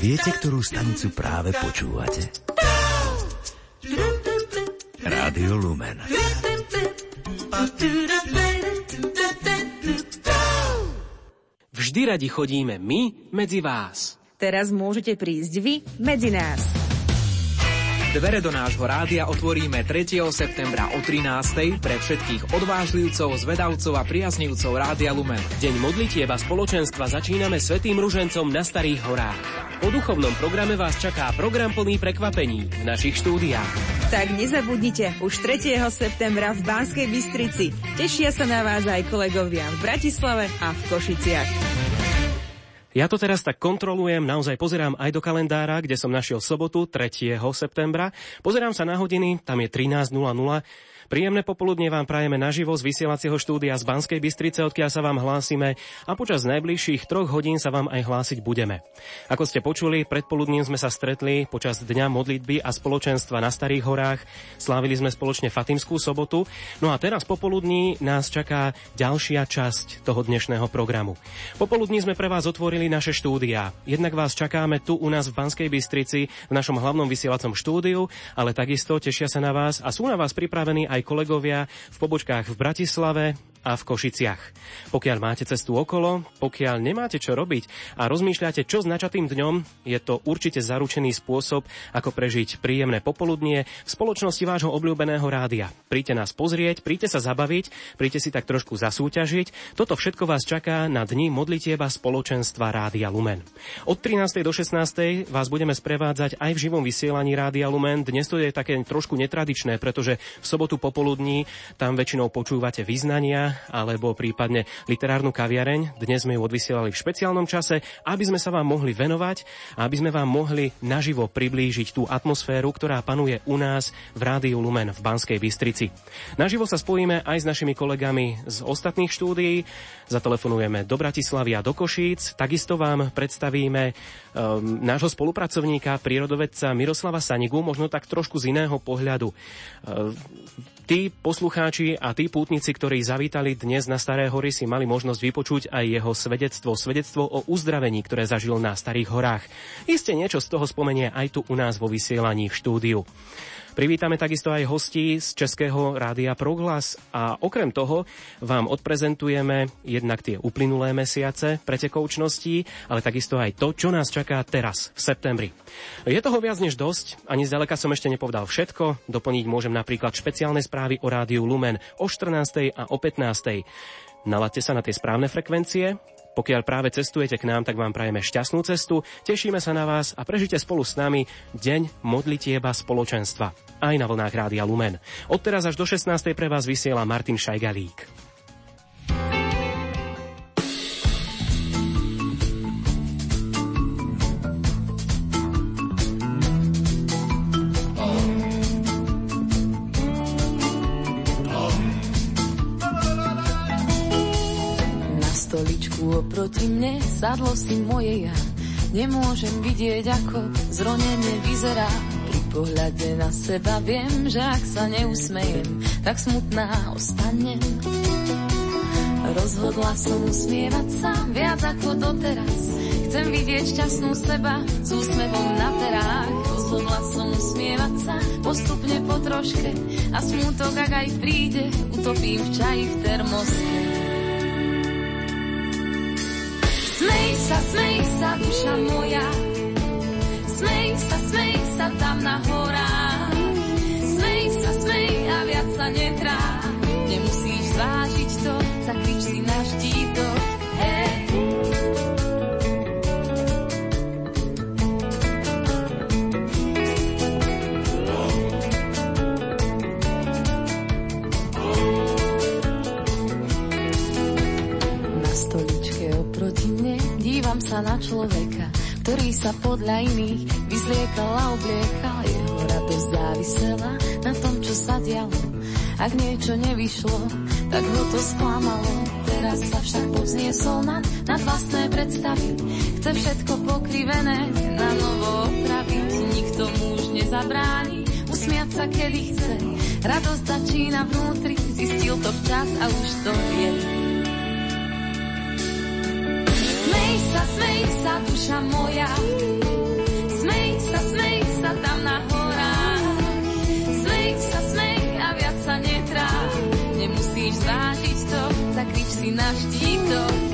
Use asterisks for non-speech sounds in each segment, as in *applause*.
Viete, ktorú stanicu práve počúvate? Rádio Lumen. Vždy radi chodíme my medzi vás. Teraz môžete prísť vy medzi nás. Dvere do nášho rádia otvoríme 3. septembra o 13. pre všetkých odvážlivcov, zvedavcov a priaznivcov Rádia Lumen. Deň modlitieb a spoločenstva začíname Svetým ružencom na Starých horách. Po duchovnom programe vás čaká program plný prekvapení v našich štúdiách. Tak nezabudnite, už 3. septembra v Banskej Bystrici. Tešia sa na vás aj kolegovia v Bratislave a v Košiciach. Ja to teraz tak kontrolujem, naozaj pozerám aj do kalendára, kde som našiel sobotu 3. septembra. Pozerám sa na hodiny, tam je 13.00. Príjemné popoludne vám prajeme naživo z vysielacieho štúdia z Banskej Bystrice, odkiaľ sa vám hlásime a počas najbližších troch hodín sa vám aj hlásiť budeme. Ako ste počuli, predpoludním sme sa stretli počas dňa modlitby a spoločenstva na Starých horách. Slávili sme spoločne Fatimskú sobotu. No a teraz popoludní nás čaká ďalšia časť toho dnešného programu. Popoludní sme pre vás otvorili naše štúdia. Jednak vás čakáme tu u nás v Banskej Bystrici v našom hlavnom vysielacom štúdiu, ale takisto tešia sa na vás a sú na vás pripravení aj aj kolegovia v pobočkách v Bratislave, a v Košiciach. Pokiaľ máte cestu okolo, pokiaľ nemáte čo robiť a rozmýšľate, čo s načatým dňom, je to určite zaručený spôsob, ako prežiť príjemné popoludnie v spoločnosti vášho obľúbeného rádia. Príďte nás pozrieť, príďte sa zabaviť, príďte si tak trošku zasúťažiť. Toto všetko vás čaká na dni modlitieba spoločenstva Rádia Lumen. Od 13. do 16. vás budeme sprevádzať aj v živom vysielaní Rádia Lumen. Dnes to je také trošku netradičné, pretože v sobotu popoludní tam väčšinou počúvate alebo prípadne literárnu kaviareň. Dnes sme ju odvysielali v špeciálnom čase, aby sme sa vám mohli venovať a aby sme vám mohli naživo priblížiť tú atmosféru, ktorá panuje u nás v Rádiu Lumen v Banskej Bystrici. Naživo sa spojíme aj s našimi kolegami z ostatných štúdií. Zatelefonujeme do Bratislavy a do Košíc. Takisto vám predstavíme um, nášho spolupracovníka, prírodovedca Miroslava Sanigu, možno tak trošku z iného pohľadu. Um, Tí poslucháči a tí pútnici, ktorí zavítali dnes na Staré hory, si mali možnosť vypočuť aj jeho svedectvo, svedectvo o uzdravení, ktoré zažil na Starých horách. Isté niečo z toho spomenie aj tu u nás vo vysielaní v štúdiu. Privítame takisto aj hostí z Českého rádia Proglas a okrem toho vám odprezentujeme jednak tie uplynulé mesiace pretekoučností, ale takisto aj to, čo nás čaká teraz, v septembri. Je toho viac než dosť, ani zďaleka som ešte nepovedal všetko, doplniť môžem napríklad špeciálne správy o rádiu Lumen o 14. a o 15. Nalaďte sa na tie správne frekvencie, pokiaľ práve cestujete k nám, tak vám prajeme šťastnú cestu, tešíme sa na vás a prežite spolu s nami deň modlitieba spoločenstva. Aj na vlnách Rádia Lumen. Od teraz až do 16. pre vás vysiela Martin Šajgalík. Oproti mne sadlo si moje ja. Nemôžem vidieť, ako zronenie vyzerá. Pri pohľade na seba viem, že ak sa neusmejem, tak smutná ostanem. Rozhodla som usmievať sa viac ako doteraz. Chcem vidieť šťastnú seba s úsmevom na perách. Rozhodla som usmievať sa postupne po troške a smutok, ak aj príde, utopím v čaji v termoske. Smej sa, smej sa, duša moja, smej sa, smej sa tam na horách. Smej sa, smej a viac sa netrá, nemusíš zvážiť to, zakrič si na štítok. Na človeka, ktorý sa podľa iných vyzliekal a obliekal. Jeho radosť závisela na tom, čo sa dialo. Ak niečo nevyšlo, tak ho to sklamalo. Teraz sa však povzniesol nad, nad vlastné predstavy. Chce všetko pokrivené na novo opraviť. Nikto mu už nezabráni usmiať sa kedy chce. Radosť začína vnútri, zistil to včas a už to vie. Smej sa, duša moja, smej sa, smej sa tam na horách. Smej sa, smej a viac sa netrá, nemusíš zážiť to, zakryč si na štítok.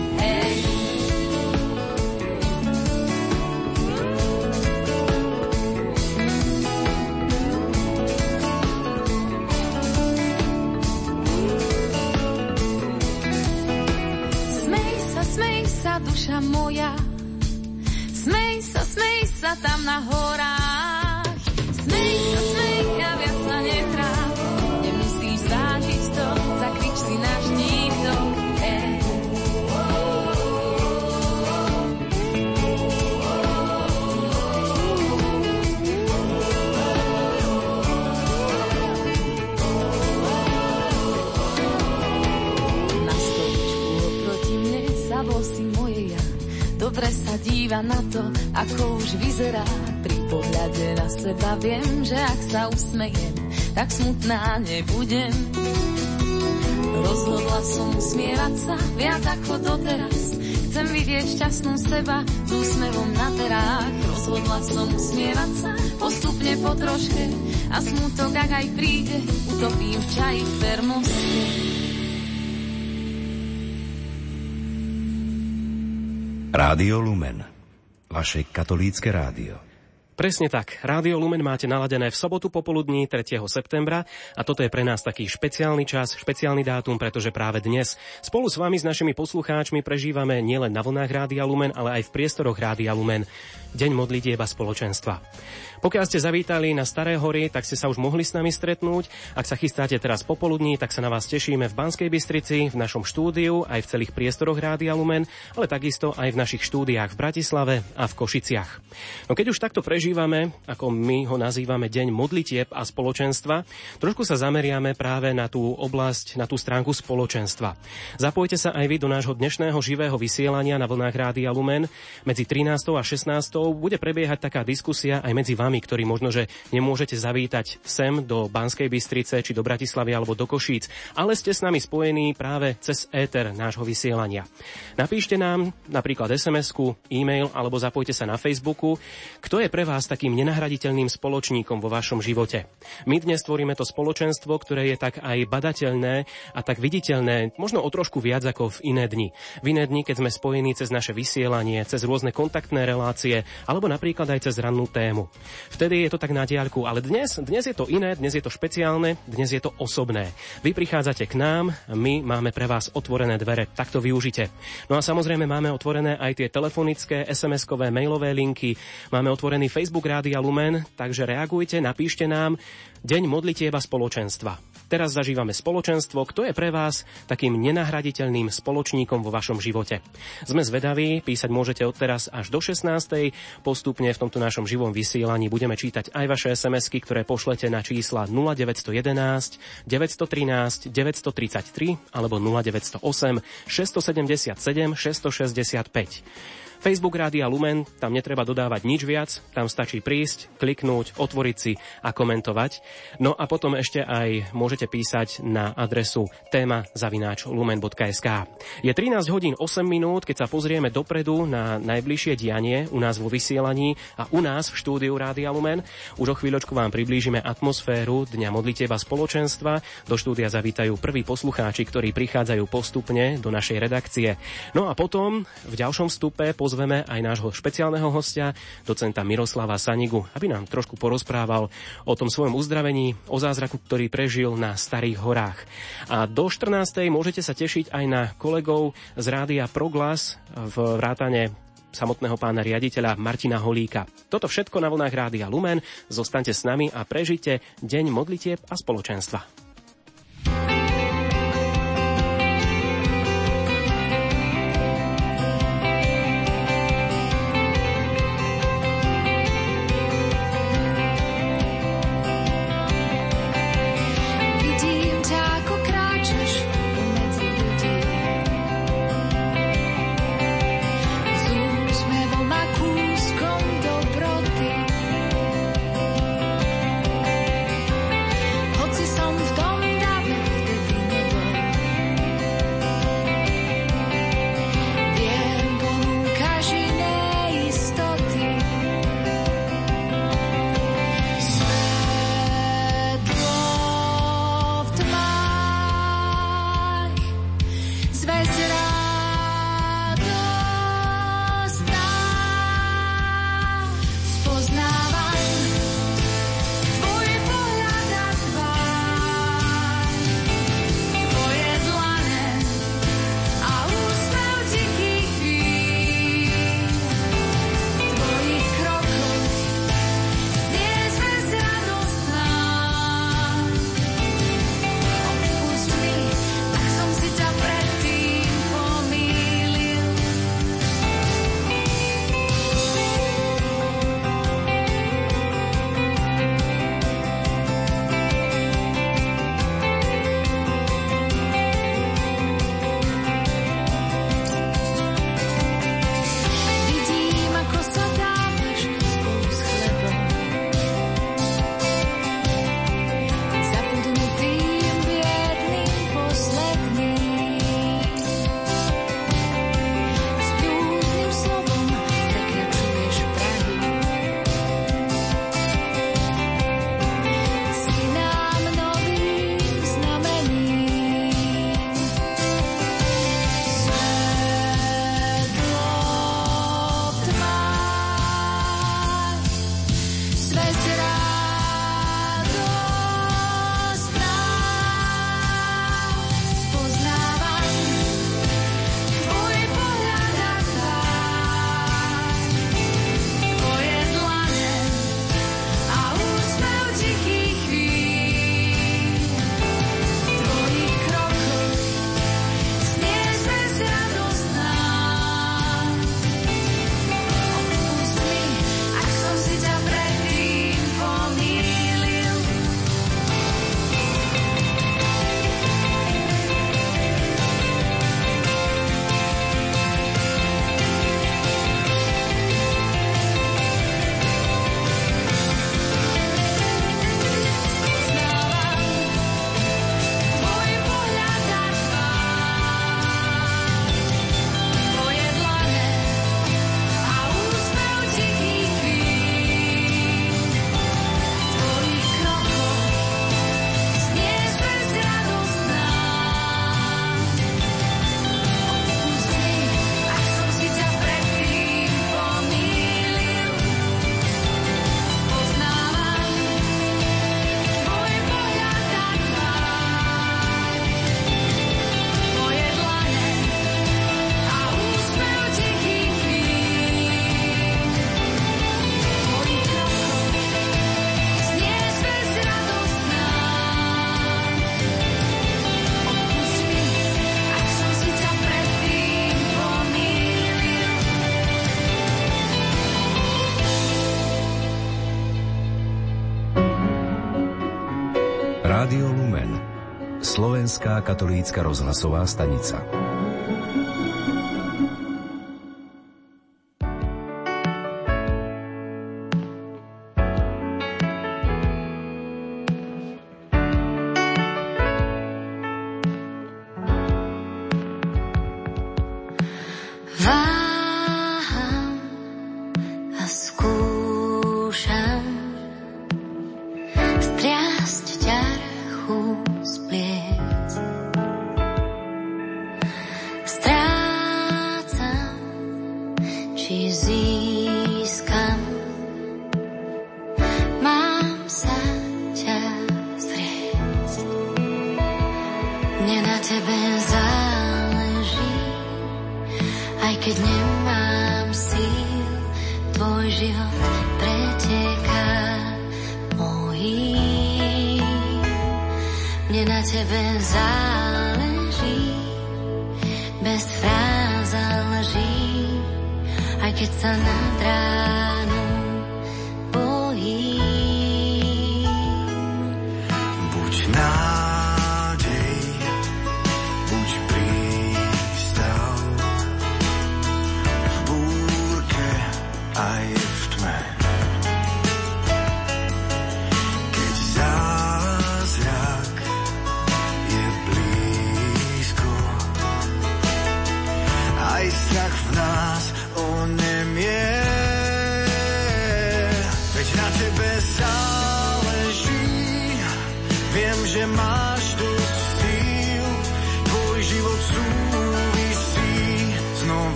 Duša moja. Smej sa, smej sa tam na horách. Díva na to, ako už vyzerá. Pri pohľade na seba viem, že ak sa usmejem, tak smutná nebudem. Rozhodla som usmievať sa viac ako doteraz. Chcem vidieť šťastnú seba s úsmevom na terách. Rozhodla som usmievať sa postupne po troške a smutok, ak aj príde, utopím v čaji v termoste. Rádio Lumen. Vaše katolícke rádio. Presne tak. Rádio Lumen máte naladené v sobotu popoludní 3. septembra a toto je pre nás taký špeciálny čas, špeciálny dátum, pretože práve dnes spolu s vami, s našimi poslucháčmi prežívame nielen na vlnách Rádia Lumen, ale aj v priestoroch Rádia Lumen. Deň modlitieba spoločenstva. Pokiaľ ste zavítali na Staré hory, tak ste sa už mohli s nami stretnúť. Ak sa chystáte teraz popoludní, tak sa na vás tešíme v Banskej Bystrici, v našom štúdiu, aj v celých priestoroch Rádia Lumen, ale takisto aj v našich štúdiách v Bratislave a v Košiciach. No keď už takto prežívame, ako my ho nazývame Deň modlitieb a spoločenstva, trošku sa zameriame práve na tú oblasť, na tú stránku spoločenstva. Zapojte sa aj vy do nášho dnešného živého vysielania na vlnách Rádia Lumen. Medzi 13. a 16 bude prebiehať taká diskusia aj medzi vami, ktorí možno, že nemôžete zavítať sem do Banskej Bystrice, či do Bratislavy alebo do Košíc, ale ste s nami spojení práve cez éter nášho vysielania. Napíšte nám napríklad SMS-ku, e-mail alebo zapojte sa na Facebooku, kto je pre vás takým nenahraditeľným spoločníkom vo vašom živote. My dnes tvoríme to spoločenstvo, ktoré je tak aj badateľné a tak viditeľné, možno o trošku viac ako v iné dni. V iné dni, keď sme spojení cez naše vysielanie, cez rôzne kontaktné relácie, alebo napríklad aj cez rannú tému. Vtedy je to tak na diaľku, ale dnes, dnes je to iné, dnes je to špeciálne, dnes je to osobné. Vy prichádzate k nám, my máme pre vás otvorené dvere, tak to využite. No a samozrejme máme otvorené aj tie telefonické, SMS-kové, mailové linky, máme otvorený Facebook Rádia Lumen, takže reagujte, napíšte nám Deň modlitieba spoločenstva. Teraz zažívame spoločenstvo, kto je pre vás takým nenahraditeľným spoločníkom vo vašom živote. Sme zvedaví, písať môžete od teraz až do 16. Postupne v tomto našom živom vysielaní budeme čítať aj vaše SMS-ky, ktoré pošlete na čísla 0911 913 933 alebo 0908 677 665. Facebook Rádia Lumen, tam netreba dodávať nič viac, tam stačí prísť, kliknúť, otvoriť si a komentovať. No a potom ešte aj môžete písať na adresu téma zavináč lumen.sk. Je 13 hodín 8 minút, keď sa pozrieme dopredu na najbližšie dianie u nás vo vysielaní a u nás v štúdiu Rádia Lumen. Už o chvíľočku vám priblížime atmosféru Dňa modliteba spoločenstva. Do štúdia zavítajú prví poslucháči, ktorí prichádzajú postupne do našej redakcie. No a potom v ďalšom stupe pozveme pozveme aj nášho špeciálneho hostia, docenta Miroslava Sanigu, aby nám trošku porozprával o tom svojom uzdravení, o zázraku, ktorý prežil na Starých horách. A do 14. môžete sa tešiť aj na kolegov z rádia Proglas v vrátane samotného pána riaditeľa Martina Holíka. Toto všetko na vlnách Rádia Lumen. Zostaňte s nami a prežite deň modlitieb a spoločenstva. Česká katolícka rozhlasová stanica.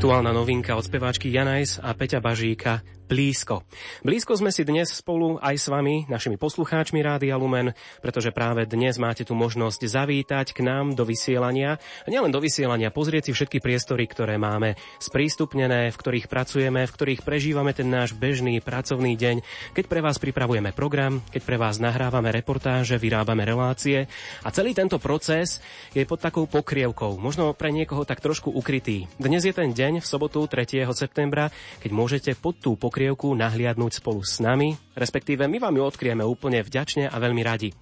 Aktuálna novinka od speváčky Janajs a Peťa Bažíka blízko. Blízko sme si dnes spolu aj s vami, našimi poslucháčmi Rádia Lumen, pretože práve dnes máte tu možnosť zavítať k nám do vysielania. A nielen do vysielania, pozrieť si všetky priestory, ktoré máme sprístupnené, v ktorých pracujeme, v ktorých prežívame ten náš bežný pracovný deň, keď pre vás pripravujeme program, keď pre vás nahrávame reportáže, vyrábame relácie a celý tento proces je pod takou pokrievkou, možno pre niekoho tak trošku ukrytý. Dnes je ten deň v sobotu 3. septembra, keď môžete pod tú pokrievkou pokrievku nahliadnúť spolu s nami, respektíve my vám ju odkrieme úplne vďačne a veľmi radi.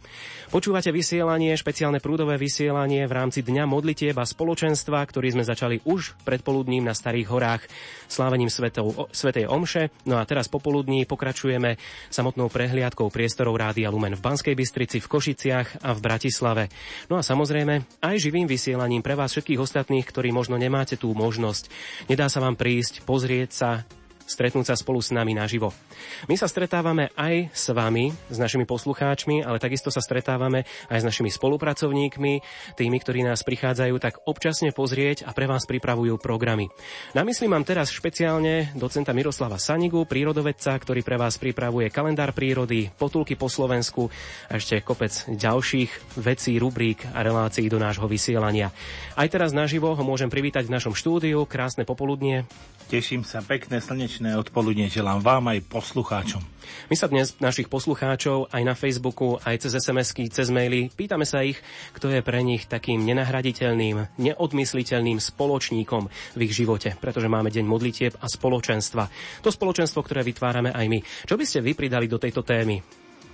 Počúvate vysielanie, špeciálne prúdové vysielanie v rámci Dňa modlitieb spoločenstva, ktorý sme začali už predpoludním na Starých horách slávením svetou, Svetej Omše. No a teraz popoludní pokračujeme samotnou prehliadkou priestorov Rádia Lumen v Banskej Bystrici, v Košiciach a v Bratislave. No a samozrejme aj živým vysielaním pre vás všetkých ostatných, ktorí možno nemáte tú možnosť. Nedá sa vám prísť, pozrieť sa, stretnúť sa spolu s nami naživo. My sa stretávame aj s vami, s našimi poslucháčmi, ale takisto sa stretávame aj s našimi spolupracovníkmi, tými, ktorí nás prichádzajú tak občasne pozrieť a pre vás pripravujú programy. Na mysli mám teraz špeciálne docenta Miroslava Sanigu, prírodovedca, ktorý pre vás pripravuje kalendár prírody, potulky po Slovensku a ešte kopec ďalších vecí, rubrík a relácií do nášho vysielania. Aj teraz naživo ho môžem privítať v našom štúdiu. Krásne popoludnie. Teším sa, pekné slnečné odpoludne želám vám aj poslucháčom. My sa dnes našich poslucháčov aj na Facebooku, aj cez SMS-ky, cez maily pýtame sa ich, kto je pre nich takým nenahraditeľným, neodmysliteľným spoločníkom v ich živote, pretože máme deň modlitieb a spoločenstva. To spoločenstvo, ktoré vytvárame aj my. Čo by ste vy pridali do tejto témy?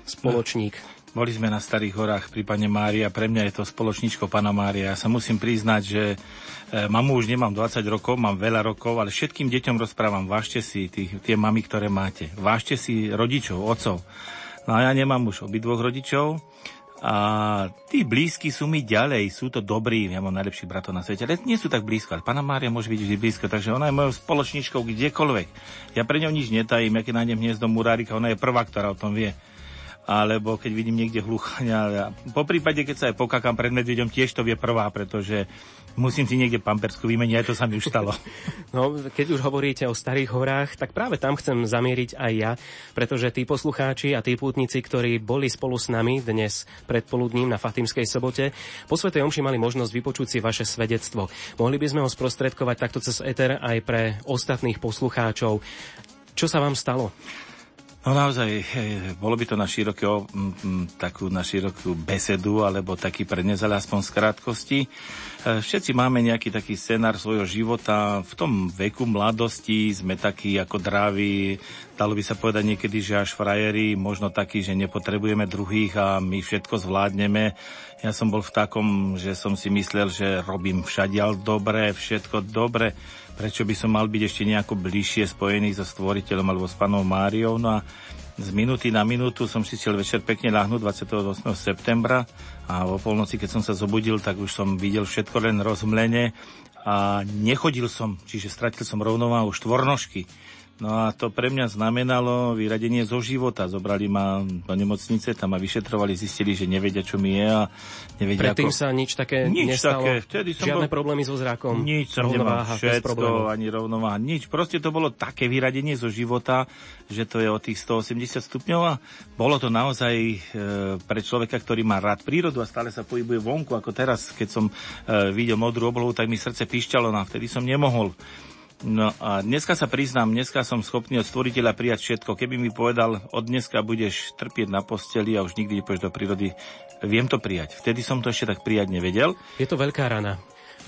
Spoločník. Boli sme na Starých horách pri Pane Mária, pre mňa je to spoločníčko Pana Mária. Ja sa musím priznať, že e, mamu už nemám 20 rokov, mám veľa rokov, ale všetkým deťom rozprávam, vážte si tých, tie mamy, ktoré máte. Vážte si rodičov, otcov. No a ja nemám už obidvoch rodičov, a tí blízky sú mi ďalej, sú to dobrí, ja mám najlepších bratov na svete, ale nie sú tak blízko. Ale Pana Mária môže byť vždy blízko, takže ona je mojou spoločničkou kdekoľvek. Ja pre ňou nič netajím, ja keď nájdem hniezdo murárika, ona je prvá, ktorá o tom vie alebo keď vidím niekde hluchania. Po prípade, keď sa aj pokakám pred medveďom, tiež to vie prvá, pretože musím si niekde pampersku vymeniť, aj to sa mi už stalo. *laughs* No, keď už hovoríte o starých horách, tak práve tam chcem zamieriť aj ja, pretože tí poslucháči a tí pútnici, ktorí boli spolu s nami dnes predpoludním na Fatimskej sobote, po Svetej Omši mali možnosť vypočuť si vaše svedectvo. Mohli by sme ho sprostredkovať takto cez ETER aj pre ostatných poslucháčov. Čo sa vám stalo? No naozaj, bolo by to na širokú, takú na širokú besedu, alebo taký prednes, ale aspoň z krátkosti. E, všetci máme nejaký taký scenár svojho života. V tom veku mladosti sme takí ako drávi, dalo by sa povedať niekedy, že až frajeri, možno takí, že nepotrebujeme druhých a my všetko zvládneme. Ja som bol v takom, že som si myslel, že robím všadial dobre, všetko dobre prečo by som mal byť ešte nejako bližšie spojený so stvoriteľom alebo s panou Máriou. No a z minúty na minútu som si chcel večer pekne ľahnúť 28. septembra a vo polnoci, keď som sa zobudil, tak už som videl všetko len rozmlene a nechodil som, čiže stratil som rovnováhu štvornožky. No a to pre mňa znamenalo vyradenie zo života. Zobrali ma do nemocnice, tam ma vyšetrovali, zistili, že nevedia, čo mi je a nevedia Predtým ako... sa nič také nič nestalo? Také. Vtedy som Žiadne bol... problémy so zrakom? Nič som nemal všetko, ani rovnováha, nič. Proste to bolo také vyradenie zo života, že to je o tých 180 stupňov a bolo to naozaj e, pre človeka, ktorý má rád prírodu a stále sa pohybuje vonku, ako teraz, keď som e, videl modrú oblohu, tak mi srdce píšťalo, no a vtedy som nemohol. No a dneska sa priznám, dneska som schopný od stvoriteľa prijať všetko. Keby mi povedal, od dneska budeš trpieť na posteli a už nikdy nepôjdeš do prírody, viem to prijať. Vtedy som to ešte tak prijať nevedel. Je to veľká rana.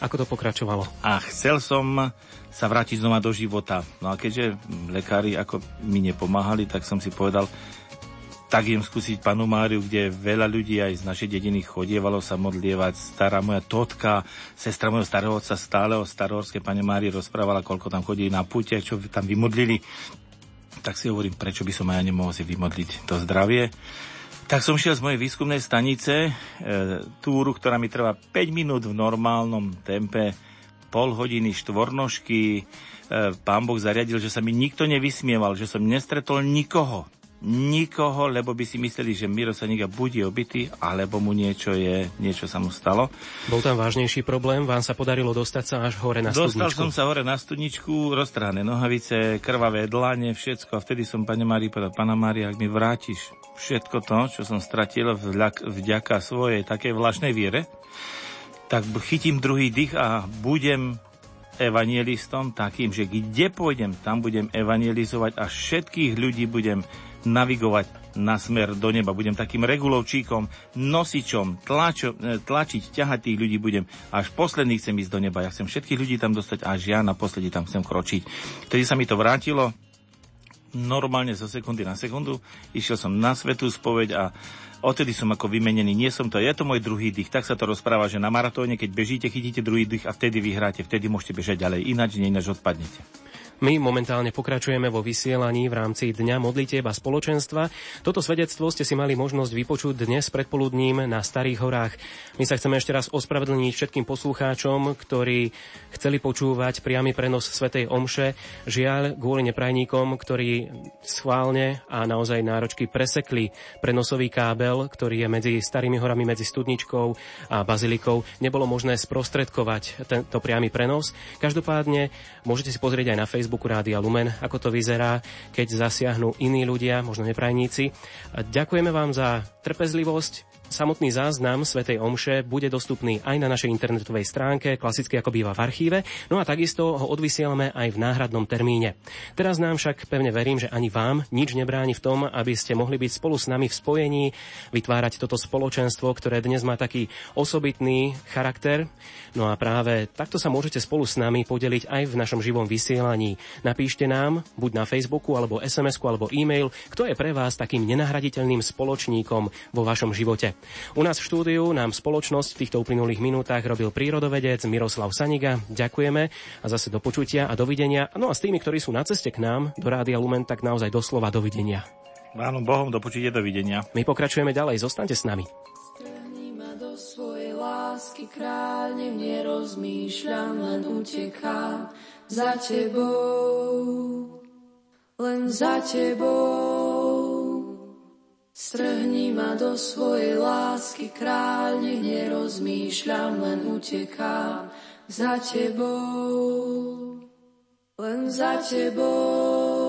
Ako to pokračovalo? A chcel som sa vrátiť znova do života. No a keďže lekári ako mi nepomáhali, tak som si povedal, tak idem skúsiť panu Máriu, kde veľa ľudí aj z našej dediny chodievalo sa modlievať. Stará moja totka, sestra mojho starého otca stále o starohorskej pane Márii rozprávala, koľko tam chodí na púte, čo tam vymodlili. Tak si hovorím, prečo by som aj ja nemohol si vymodliť to zdravie. Tak som šiel z mojej výskumnej stanice, e, túru, ktorá mi trvá 5 minút v normálnom tempe, pol hodiny štvornožky. E, pán Boh zariadil, že sa mi nikto nevysmieval, že som nestretol nikoho nikoho, lebo by si mysleli, že Miro sa Saniga bude obytý, alebo mu niečo je, niečo sa mu stalo. Bol tam vážnejší problém? Vám sa podarilo dostať sa až hore na studničku? Dostal som sa hore na studničku, roztrhané nohavice, krvavé dlane, všetko. A vtedy som pani Mári povedal, Pana Mária, ak mi vrátiš všetko to, čo som stratil vďaka svojej takej vlašnej viere, tak chytím druhý dých a budem evangelistom takým, že kde pôjdem, tam budem evangelizovať a všetkých ľudí budem navigovať na smer do neba. Budem takým regulovčíkom, nosičom, tlačo, e, tlačiť, ťahať tých ľudí budem. Až posledný chcem ísť do neba. Ja chcem všetkých ľudí tam dostať, až ja naposledy tam chcem kročiť. Vtedy sa mi to vrátilo, normálne zo sekundy na sekundu. Išiel som na svetú spoveď a odtedy som ako vymenený. Nie som to, je to môj druhý dých. Tak sa to rozpráva, že na maratóne, keď bežíte, chytíte druhý dých a vtedy vyhráte, vtedy môžete bežať ďalej. Ináč, nie ináč odpadnete. My momentálne pokračujeme vo vysielaní v rámci Dňa modlitieb spoločenstva. Toto svedectvo ste si mali možnosť vypočuť dnes predpoludním na Starých horách. My sa chceme ešte raz ospravedlniť všetkým poslucháčom, ktorí chceli počúvať priamy prenos Svetej Omše. Žiaľ, kvôli neprajníkom, ktorí schválne a naozaj náročky presekli prenosový kábel, ktorý je medzi Starými horami, medzi Studničkou a Bazilikou, nebolo možné sprostredkovať tento priamy prenos. Každopádne môžete si pozrieť aj na Facebook Facebooku Rádia Lumen, ako to vyzerá, keď zasiahnu iní ľudia, možno neprajníci. Ďakujeme vám za trpezlivosť, Samotný záznam Svetej Omše bude dostupný aj na našej internetovej stránke, klasicky ako býva v archíve, no a takisto ho odvysielame aj v náhradnom termíne. Teraz nám však pevne verím, že ani vám nič nebráni v tom, aby ste mohli byť spolu s nami v spojení, vytvárať toto spoločenstvo, ktoré dnes má taký osobitný charakter. No a práve takto sa môžete spolu s nami podeliť aj v našom živom vysielaní. Napíšte nám, buď na Facebooku, alebo SMS-ku, alebo e-mail, kto je pre vás takým nenahraditeľným spoločníkom vo vašom živote. U nás v štúdiu nám spoločnosť v týchto uplynulých minútach robil prírodovedec Miroslav Saniga. Ďakujeme a zase do počutia a dovidenia. No a s tými, ktorí sú na ceste k nám do Rádia Lumen, tak naozaj doslova dovidenia. Áno, Bohom do počutia, dovidenia. My pokračujeme ďalej, zostaňte s nami. do svojej lásky kráľ, nerozmýšľam, len utekám za tebou, len za tebou. Strhni ma do svojej lásky, kráľ, nech nerozmýšľam, len utekám za tebou, len za tebou.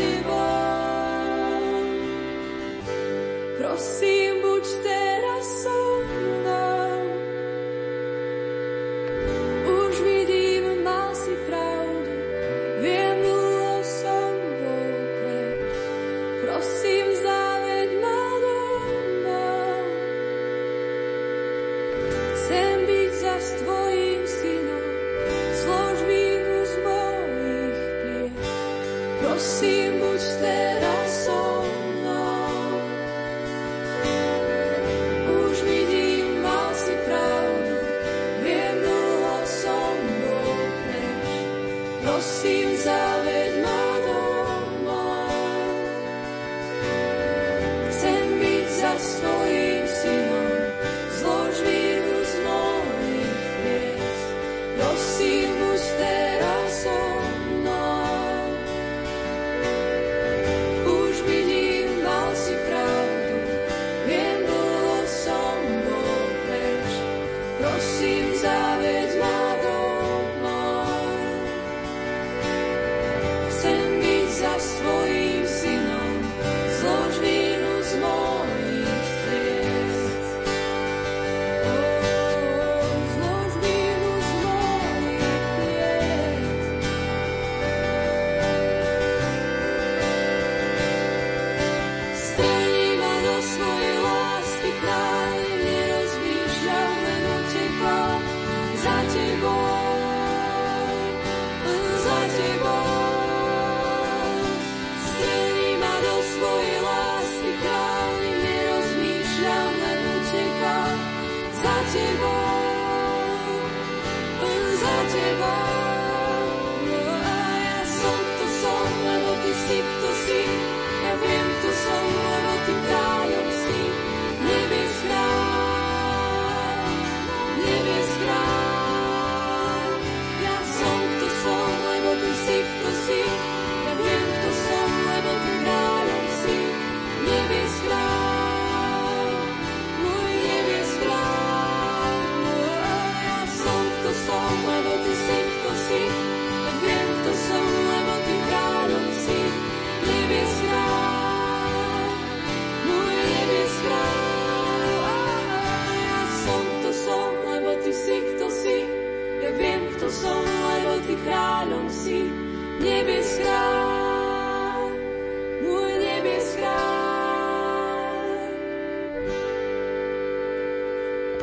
Tebou. Prosím,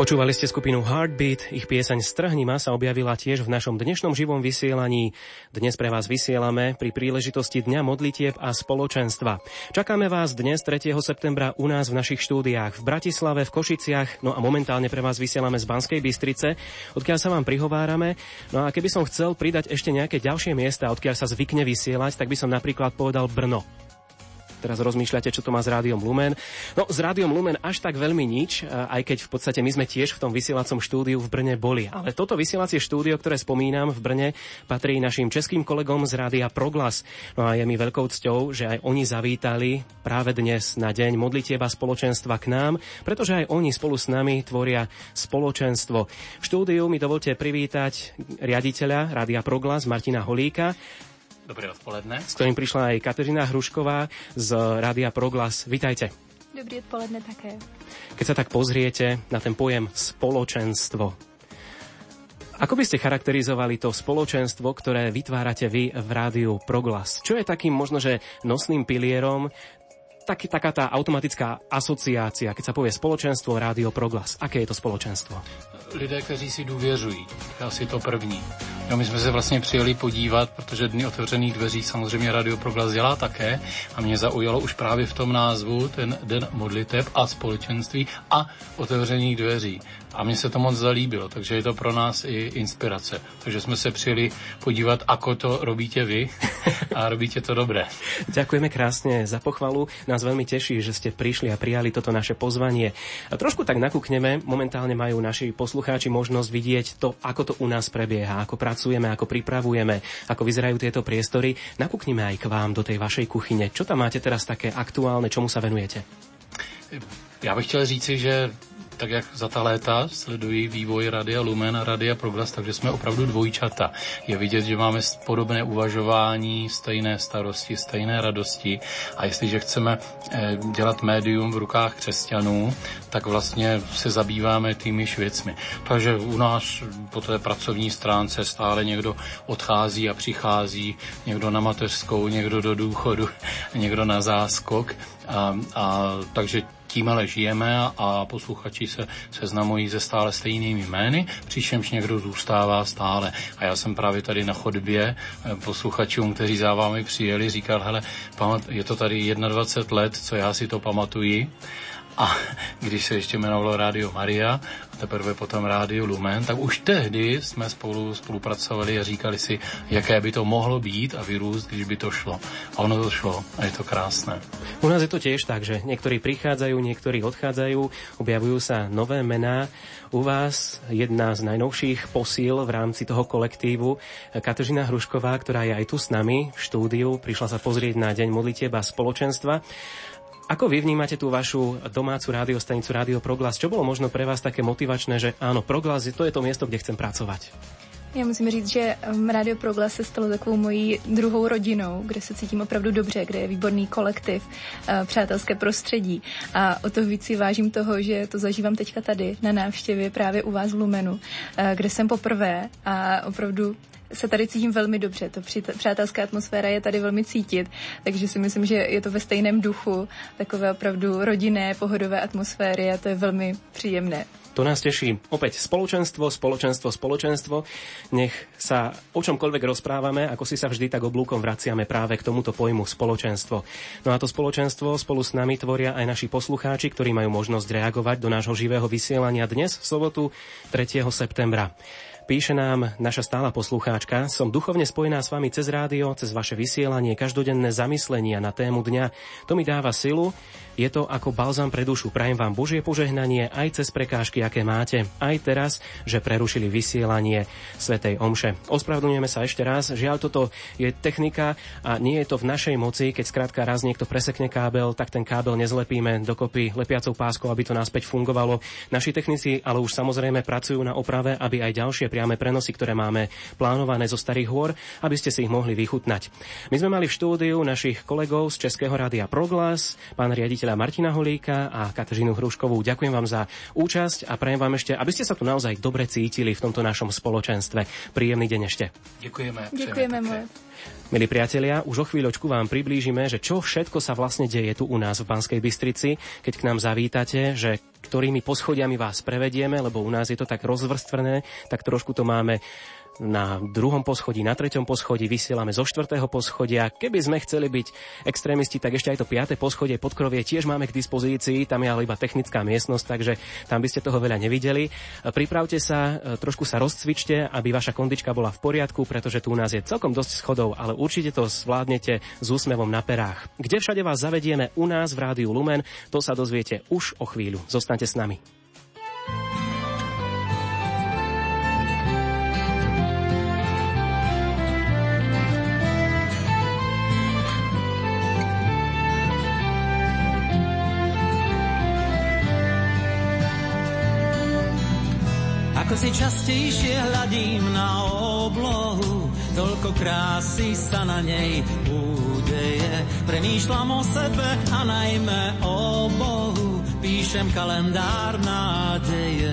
Počúvali ste skupinu Heartbeat, ich pieseň Strhni ma sa objavila tiež v našom dnešnom živom vysielaní. Dnes pre vás vysielame pri príležitosti Dňa modlitieb a spoločenstva. Čakáme vás dnes 3. septembra u nás v našich štúdiách v Bratislave, v Košiciach, no a momentálne pre vás vysielame z Banskej Bystrice, odkiaľ sa vám prihovárame. No a keby som chcel pridať ešte nejaké ďalšie miesta, odkiaľ sa zvykne vysielať, tak by som napríklad povedal Brno teraz rozmýšľate, čo to má s Rádiom Lumen. No, s Rádiom Lumen až tak veľmi nič, aj keď v podstate my sme tiež v tom vysielacom štúdiu v Brne boli. Ale toto vysielacie štúdio, ktoré spomínam v Brne, patrí našim českým kolegom z Rádia Proglas. No a je mi veľkou cťou, že aj oni zavítali práve dnes na deň modlitieba spoločenstva k nám, pretože aj oni spolu s nami tvoria spoločenstvo. V štúdiu mi dovolte privítať riaditeľa Rádia Proglas Martina Holíka Dobré odpoledne. S ktorým prišla aj Kateřina Hrušková z Rádia Proglas. Vítajte. Dobrý odpoledne také. Keď sa tak pozriete na ten pojem spoločenstvo, ako by ste charakterizovali to spoločenstvo, ktoré vytvárate vy v rádiu Proglas? Čo je takým možno, že nosným pilierom taký, taká tá automatická asociácia, keď sa povie spoločenstvo Rádio Proglas. Aké je to spoločenstvo? Lidé, kteří si důvěřují, to asi to první. No, my jsme se vlastně přijeli podívat, protože Dny otevřených dveří samozřejmě Radio Proglas dělá také a mě zaujalo už právě v tom názvu ten Den modliteb a společenství a otevřených dveří. A mně se to moc zalíbilo, takže je to pro nás i inspirace. Takže jsme se přijeli podívat, ako to robíte vy a robíte to dobré. Ďakujeme krásne za pochvalu. Nás veľmi teší, že ste prišli a prijali toto naše pozvanie. A trošku tak nakúkneme. Momentálne majú naši poslucháči možnosť vidieť to, ako to u nás prebieha, ako pracujeme, ako pripravujeme, ako vyzerajú tieto priestory. Nakúknime aj k vám do tej vašej kuchyne. Čo tam máte teraz také aktuálne, čomu sa venujete? Já bych chtěl říci, že tak jak za ta léta sledují vývoj Radia Lumen a Radia Proglas, takže jsme opravdu dvojčata. Je vidět, že máme podobné uvažování, stejné starosti, stejné radosti a jestliže chceme eh, dělat médium v rukách křesťanů, tak vlastně se zabýváme týmiž věcmi. Takže u nás po té pracovní stránce stále někdo odchází a přichází, někdo na mateřskou, někdo do důchodu, *laughs* někdo na záskok. A, a takže tím ale žijeme a posluchači se seznamují se stále stejnými jmény, přičemž někdo zůstává stále. A já jsem právě tady na chodbě eh, posluchačům, kteří za vámi přijeli, říkal, hele, je to tady 21 let, co já si to pamatuji a když se ještě jmenovalo Rádio Maria a teprve potom Rádio Lumen, tak už tehdy jsme spolu spolupracovali a říkali si, jaké by to mohlo být a vyrůst, když by to šlo. A ono to šlo a je to krásné. U nás je to tiež tak, že niektorí prichádzajú, niektorí odchádzajú, objavujú sa nové mená. U vás jedna z najnovších posíl v rámci toho kolektívu, Kateřina Hrušková, ktorá je aj tu s nami v štúdiu, prišla sa pozrieť na Deň modlitieba spoločenstva. Ako vy vnímate tú vašu domácu rádiostanicu Rádio Proglas? Čo bolo možno pre vás také motivačné, že áno, Proglas, to je to miesto, kde chcem pracovať? Já musím říct, že um, Radio Proglas se stalo takovou mojí druhou rodinou, kde se cítím opravdu dobře, kde je výborný kolektiv, uh, přátelské prostředí. A o to víc si vážím toho, že to zažívám teďka tady na návštěvě právě u vás v Lumenu, uh, kde jsem poprvé a opravdu se tady cítím velmi dobře. To přátelská atmosféra je tady velmi cítit, takže si myslím, že je to ve stejném duchu, takové opravdu rodinné, pohodové atmosféry a to je velmi příjemné. To nás teší. Opäť spoločenstvo, spoločenstvo, spoločenstvo. Nech sa o čomkoľvek rozprávame, ako si sa vždy tak oblúkom vraciame práve k tomuto pojmu spoločenstvo. No a to spoločenstvo spolu s nami tvoria aj naši poslucháči, ktorí majú možnosť reagovať do nášho živého vysielania dnes v sobotu 3. septembra. Píše nám naša stála poslucháčka, som duchovne spojená s vami cez rádio, cez vaše vysielanie, každodenné zamyslenia na tému dňa. To mi dáva silu, je to ako balzam pre dušu. Prajem vám Božie požehnanie aj cez prekážky, aké máte. Aj teraz, že prerušili vysielanie Svetej Omše. Ospravedlňujeme sa ešte raz. Žiaľ, toto je technika a nie je to v našej moci. Keď skrátka raz niekto presekne kábel, tak ten kábel nezlepíme dokopy lepiacou páskou, aby to naspäť fungovalo. Naši technici ale už samozrejme pracujú na oprave, aby aj ďalšie priame prenosy, ktoré máme plánované zo Starých hôr, aby ste si ich mohli vychutnať. My sme mali v štúdiu našich kolegov z Českého rádia Proglas, pán riaditeľ riaditeľa Martina Holíka a Kateřinu Hruškovú. Ďakujem vám za účasť a prajem vám ešte, aby ste sa tu naozaj dobre cítili v tomto našom spoločenstve. Príjemný deň ešte. Ďakujeme. Ďakujeme, moje. Milí priatelia, už o chvíľočku vám priblížime, že čo všetko sa vlastne deje tu u nás v Banskej Bystrici, keď k nám zavítate, že ktorými poschodiami vás prevedieme, lebo u nás je to tak rozvrstvené, tak trošku to máme na druhom poschodí, na treťom poschodí, vysielame zo štvrtého poschodia. Keby sme chceli byť extrémisti, tak ešte aj to piaté poschodie podkrovie tiež máme k dispozícii, tam je ale iba technická miestnosť, takže tam by ste toho veľa nevideli. Pripravte sa, trošku sa rozcvičte, aby vaša kondička bola v poriadku, pretože tu u nás je celkom dosť schodov, ale určite to zvládnete s úsmevom na perách. Kde všade vás zavedieme u nás v Rádiu Lumen, to sa dozviete už o chvíľu. Zostaňte s nami. Ako si častejšie hľadím na oblohu, toľko krásy sa na nej údeje. Premýšľam o sebe a najmä o Bohu, píšem kalendár nádeje.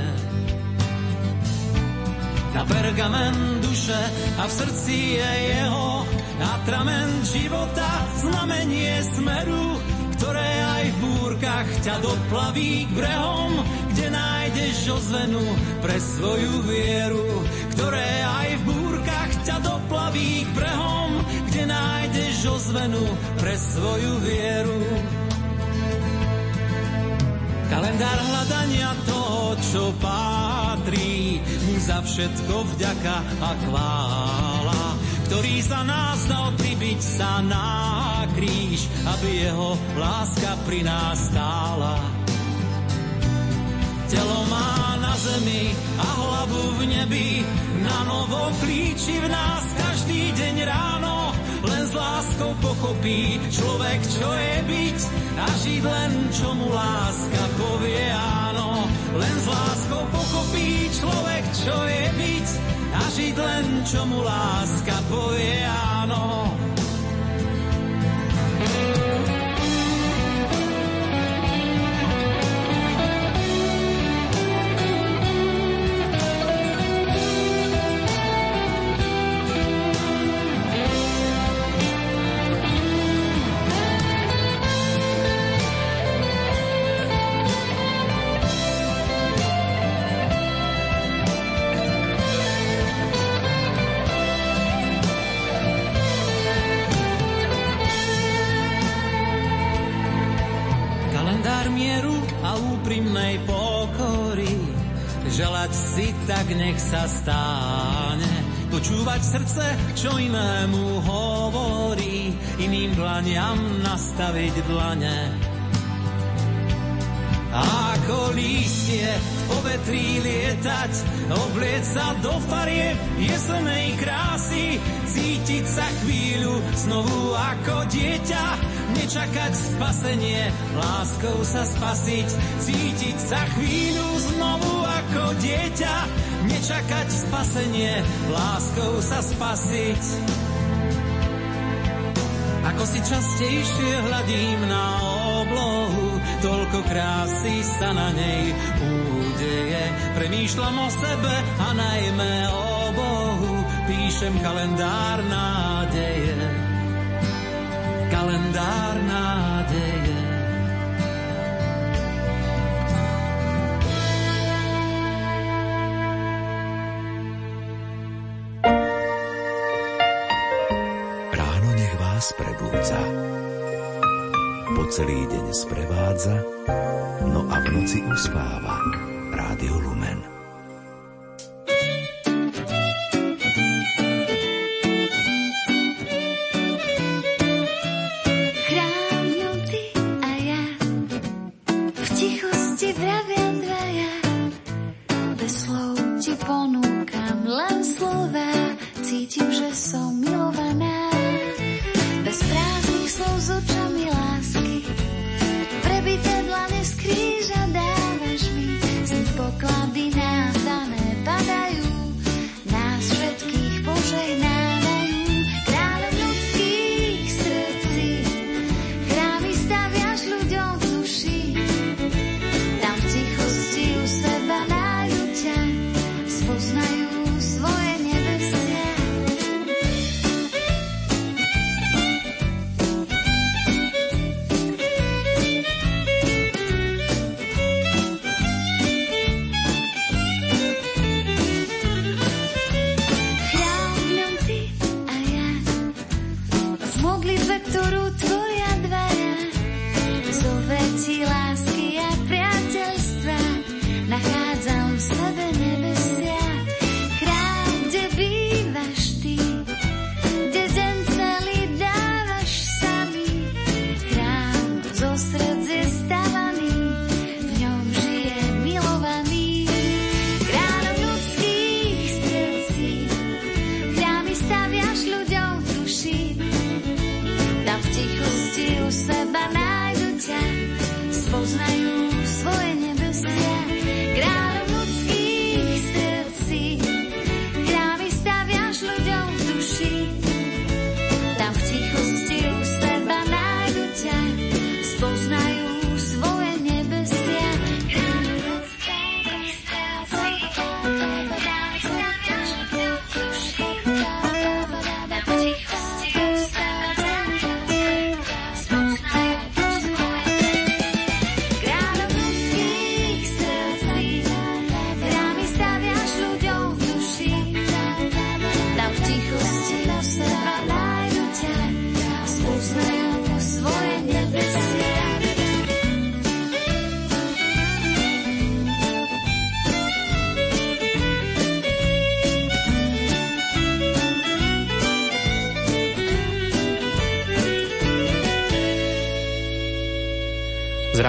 Na pergamen duše a v srdci je jeho atrament života, znamenie smeru, ktoré aj v búrkach ťa doplaví k brehom, kde nájdeš ozvenu pre svoju vieru, ktoré aj v búrkach ťa doplaví k brehom, kde nájdeš ozvenu pre svoju vieru. Kalendár hľadania toho, čo pátri, mu za všetko vďaka a chvála, ktorý sa nás dal pribiť sa na kríž, aby jeho láska pri nás stála. Telo má na zemi a hlavu v nebi, na novo klíči v nás každý deň ráno, len s láskou pochopí človek, čo je byť a žiť len, čo mu láska povie áno. Len s láskou pochopí človek, čo je byť a žiť len, čo mu láska povie áno. tak nech sa stáne. Počúvať srdce, čo inému hovorí, iným dlaniam nastaviť dlane. Ako lístie v povetrí lietať, oblieť sa do farieb jesenej krásy, cítiť sa chvíľu znovu ako dieťa, nečakať spasenie, láskou sa spasiť, cítiť sa chvíľu znovu ako dieťa, nečakať spasenie, láskou sa spasiť. Ako si častejšie hľadím na oblohu, toľko krásy sa na nej údeje. Premýšľam o sebe a najmä o Bohu, píšem kalendár nádeje. Vás prebúdza. Po celý deň sprevádza, no a v noci uspáva.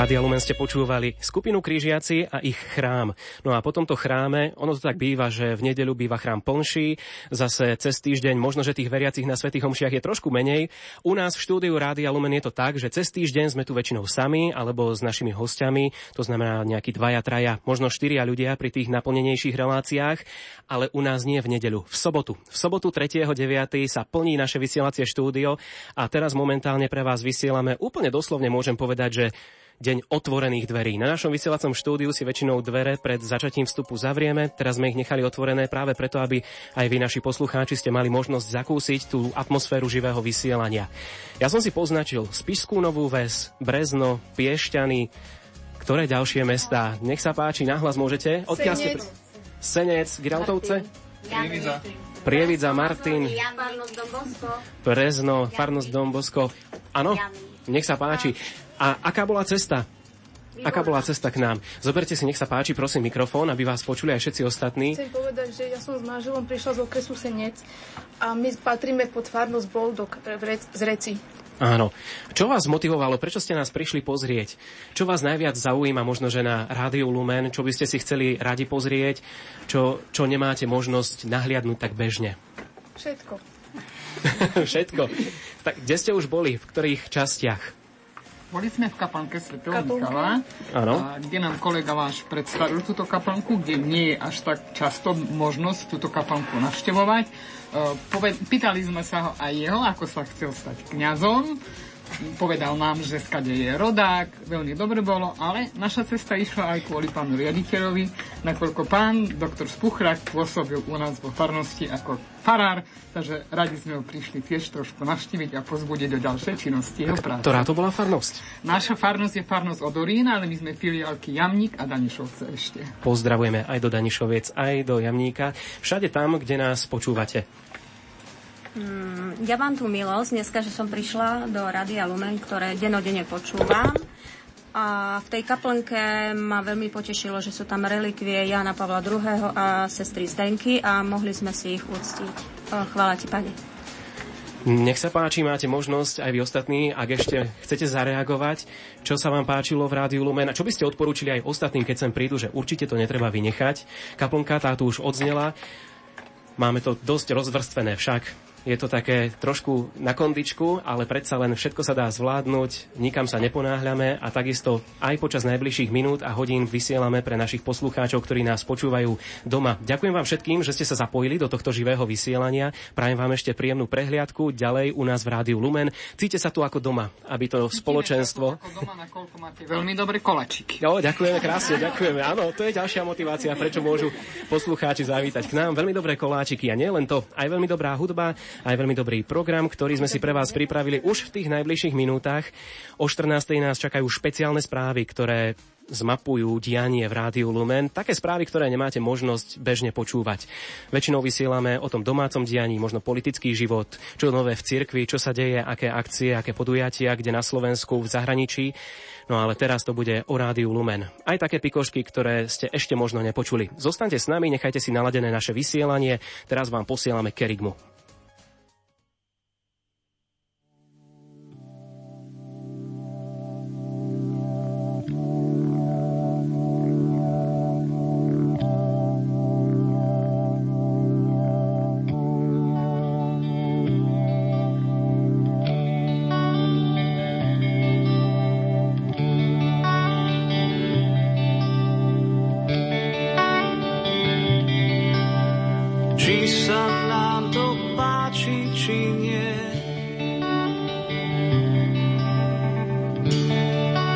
Rádia Lumen ste počúvali skupinu Krížiaci a ich chrám. No a po tomto chráme, ono to tak býva, že v nedeľu býva chrám plnší, zase cez týždeň, možno, že tých veriacich na Svetých Homšiach je trošku menej. U nás v štúdiu Rádia Lumen je to tak, že cez týždeň sme tu väčšinou sami alebo s našimi hostiami, to znamená nejakí dvaja, traja, možno štyria ľudia pri tých naplnenejších reláciách, ale u nás nie v nedeľu, v sobotu. V sobotu 3.9. sa plní naše vysielacie štúdio a teraz momentálne pre vás vysielame úplne doslovne môžem povedať, že deň otvorených dverí. Na našom vysielacom štúdiu si väčšinou dvere pred začatím vstupu zavrieme. Teraz sme ich nechali otvorené práve preto, aby aj vy, naši poslucháči, ste mali možnosť zakúsiť tú atmosféru živého vysielania. Ja som si poznačil Spišskú Novú Ves, Brezno, Piešťany, ktoré ďalšie mestá. Nech sa páči, nahlas môžete. Odkiaľ ste... Senec, Girautovce? Prievidza. Prievidza, Martin. Brezno, Farnosť Dombosko. Áno? Nech sa páči. A aká bola cesta? Aká bola cesta k nám? Zoberte si, nech sa páči, prosím, mikrofón, aby vás počuli aj všetci ostatní. Chcem povedať, že ja som s manželom prišla z okresu Senec a my patríme pod farnosť Boldok z Reci. Áno. Čo vás motivovalo? Prečo ste nás prišli pozrieť? Čo vás najviac zaujíma možno, že na Rádiu Lumen? Čo by ste si chceli radi pozrieť? Čo, čo nemáte možnosť nahliadnúť tak bežne? Všetko. *laughs* Všetko. Tak kde ste už boli? V ktorých častiach? Boli sme v kaplnke Sv. Mikala, kde nám kolega váš predstavil túto kaplnku, kde nie je až tak často možnosť túto kaplnku navštevovať. E, pýtali sme sa ho aj jeho, ako sa chcel stať kňazom povedal nám, že skade je rodák, veľmi dobre bolo, ale naša cesta išla aj kvôli pánu riaditeľovi, nakoľko pán doktor Spuchrak pôsobil u nás vo farnosti ako farár, takže radi sme ho prišli tiež trošku navštíviť a pozbudiť do ďalšej činnosti jeho práce. Ktorá to bola farnosť? Naša farnosť je farnosť od Orína, ale my sme filiálky Jamník a Danišovce ešte. Pozdravujeme aj do Danišoviec, aj do Jamníka, všade tam, kde nás počúvate. Mm, ja mám tú milosť dneska, že som prišla do Radia Lumen, ktoré denodene počúvam. A v tej kaplnke ma veľmi potešilo, že sú tam relikvie Jana Pavla II. a sestry Zdenky a mohli sme si ich uctiť. Chvála ti, Pane. Nech sa páči, máte možnosť aj vy ostatní, ak ešte chcete zareagovať, čo sa vám páčilo v Rádiu Lumen a čo by ste odporúčili aj ostatným, keď sem prídu, že určite to netreba vynechať. Kaplnka tá tu už odznela. Máme to dosť rozvrstvené však. Je to také trošku na kondičku, ale predsa len všetko sa dá zvládnuť, nikam sa neponáhľame a takisto aj počas najbližších minút a hodín vysielame pre našich poslucháčov, ktorí nás počúvajú doma. Ďakujem vám všetkým, že ste sa zapojili do tohto živého vysielania. Prajem vám ešte príjemnú prehliadku ďalej u nás v Rádiu Lumen. Cíte sa tu ako doma, aby to Cítime spoločenstvo... Ako doma, nakoľko máte veľmi dobré kolačiky. Jo, ďakujeme krásne, ďakujeme. Áno, to je ďalšia motivácia, prečo môžu poslucháči zavítať k nám. Veľmi dobré koláčiky a nie len to, aj veľmi dobrá hudba, aj veľmi dobrý program, ktorý sme si pre vás pripravili už v tých najbližších minútach. O 14. nás čakajú špeciálne správy, ktoré zmapujú dianie v Rádiu Lumen, také správy, ktoré nemáte možnosť bežne počúvať. Väčšinou vysielame o tom domácom dianí, možno politický život, čo nové v cirkvi, čo sa deje, aké akcie, aké podujatia, kde na Slovensku, v zahraničí. No ale teraz to bude o Rádiu Lumen. Aj také pikošky, ktoré ste ešte možno nepočuli. Zostaňte s nami, nechajte si naladené naše vysielanie. Teraz vám posielame Kerigmu.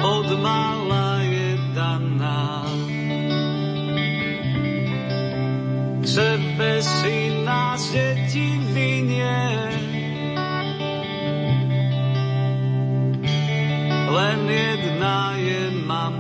od mala je daná. K sebe si nás deti vynie, len jedna je mama.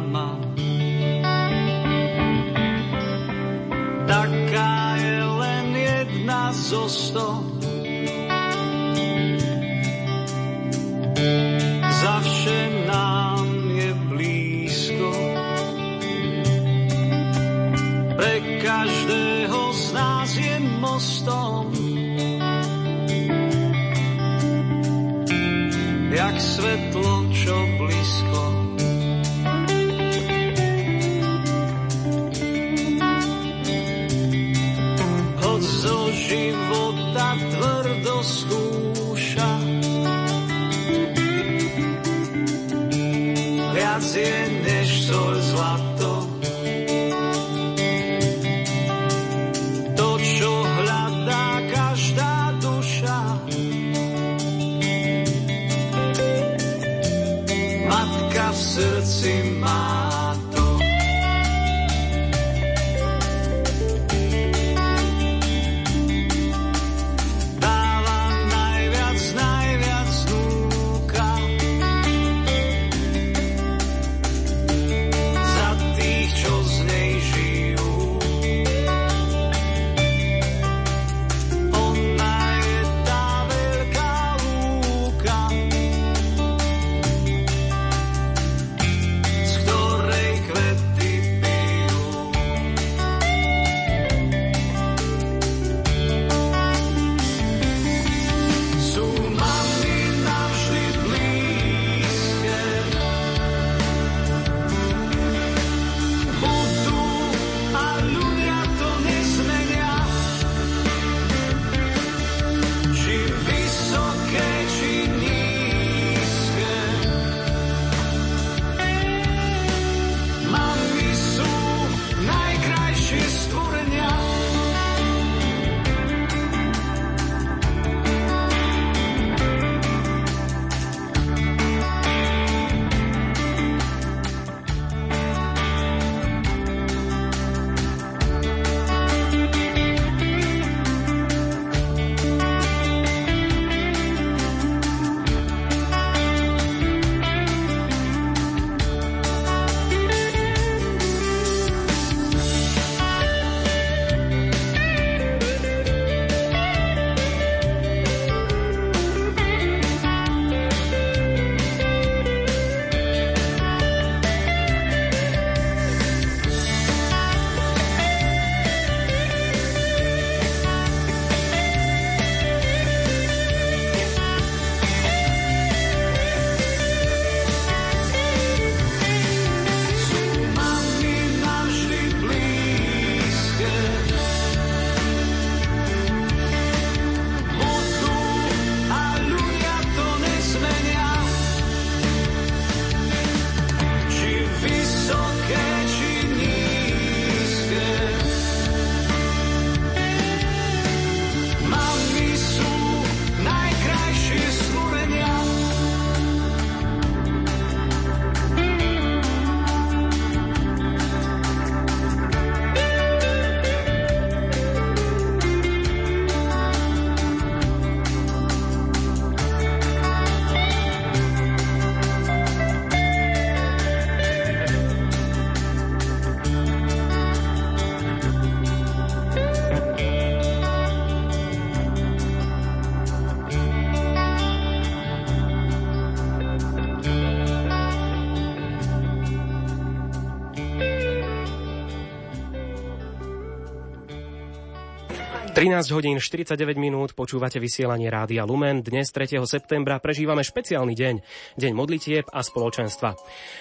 Má13 hodín 49 minút počúvate vysielanie Rádia Lumen. Dnes 3. septembra prežívame špeciálny deň, deň modlitieb a spoločenstva.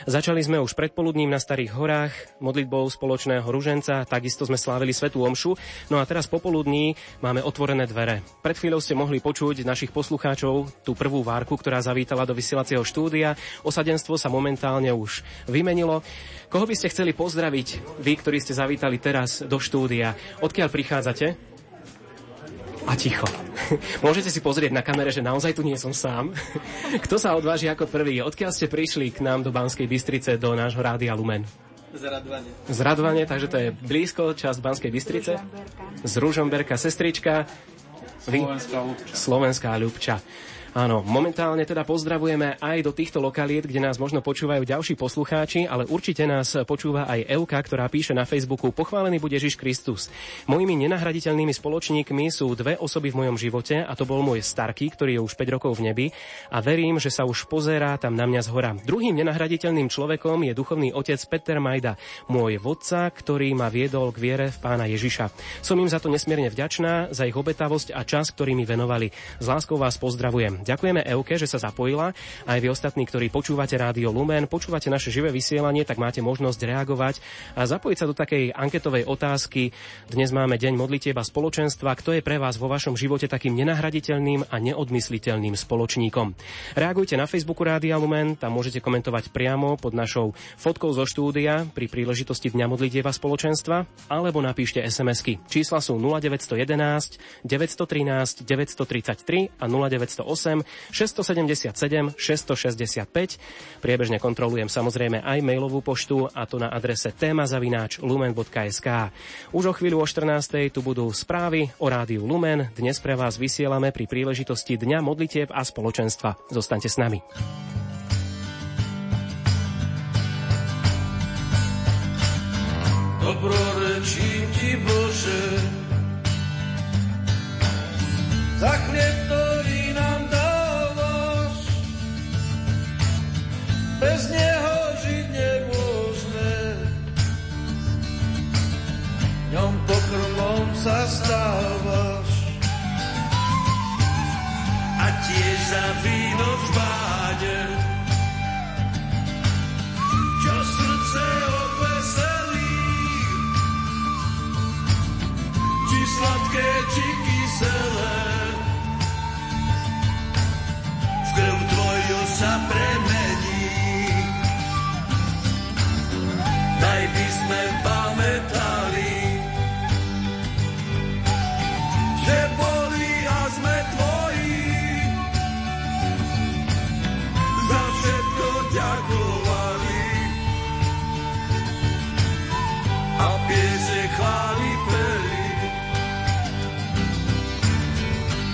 Začali sme už predpoludním na Starých horách, modlitbou spoločného ruženca, takisto sme slávili Svetú Omšu, no a teraz popoludní máme otvorené dvere. Pred chvíľou ste mohli počuť našich poslucháčov tú prvú várku, ktorá zavítala do vysielacieho štúdia. Osadenstvo sa momentálne už vymenilo. Koho by ste chceli pozdraviť, vy, ktorí ste zavítali teraz do štúdia? Odkiaľ prichádzate? A ticho. *laughs* Môžete si pozrieť na kamere, že naozaj tu nie som sám. *laughs* Kto sa odváži ako prvý? Odkiaľ ste prišli k nám do Banskej Bystrice, do nášho rádia Lumen? Z Radovane. Z Radovane, takže to je blízko, časť Banskej Bystrice. Z Ružomberka, sestrička. Slovenská Ľubča. Slovenská Ľubča. Áno, momentálne teda pozdravujeme aj do týchto lokaliet, kde nás možno počúvajú ďalší poslucháči, ale určite nás počúva aj Euka, ktorá píše na Facebooku Pochválený bude Ježiš Kristus. Mojimi nenahraditeľnými spoločníkmi sú dve osoby v mojom živote a to bol môj starký, ktorý je už 5 rokov v nebi a verím, že sa už pozerá tam na mňa z hora. Druhým nenahraditeľným človekom je duchovný otec Peter Majda, môj vodca, ktorý ma viedol k viere v pána Ježiša. Som im za to nesmierne vďačná, za ich obetavosť a čas, ktorý mi venovali. S láskou vás pozdravujem. Ďakujeme Euke, že sa zapojila. Aj vy ostatní, ktorí počúvate Rádio Lumen, počúvate naše živé vysielanie, tak máte možnosť reagovať a zapojiť sa do takej anketovej otázky. Dnes máme deň modlitieb a spoločenstva. Kto je pre vás vo vašom živote takým nenahraditeľným a neodmysliteľným spoločníkom? Reagujte na Facebooku Rádia Lumen, tam môžete komentovať priamo pod našou fotkou zo štúdia pri príležitosti Dňa modlitieb a spoločenstva, alebo napíšte SMS-ky. Čísla sú 0911 913 933 a 0908 677 665. Priebežne kontrolujem samozrejme aj mailovú poštu a to na adrese témazavináč lumen.sk. Už o chvíľu o 14. tu budú správy o rádiu Lumen. Dnes pre vás vysielame pri príležitosti Dňa modlitieb a spoločenstva. Zostaňte s nami. Dobrorečím ti Bože, za chlieb, ktorý Bez neho žiť nemôžeme, ňom pokrmom sa stávaš. A tiež za víno v báde, čo srdce odveselí, či sladké, či kyselé. V krv tvoju sa premení. Daj by sme pamätali, že boli a sme tvoji. Za všetko ďakovali. A piese chváli peli.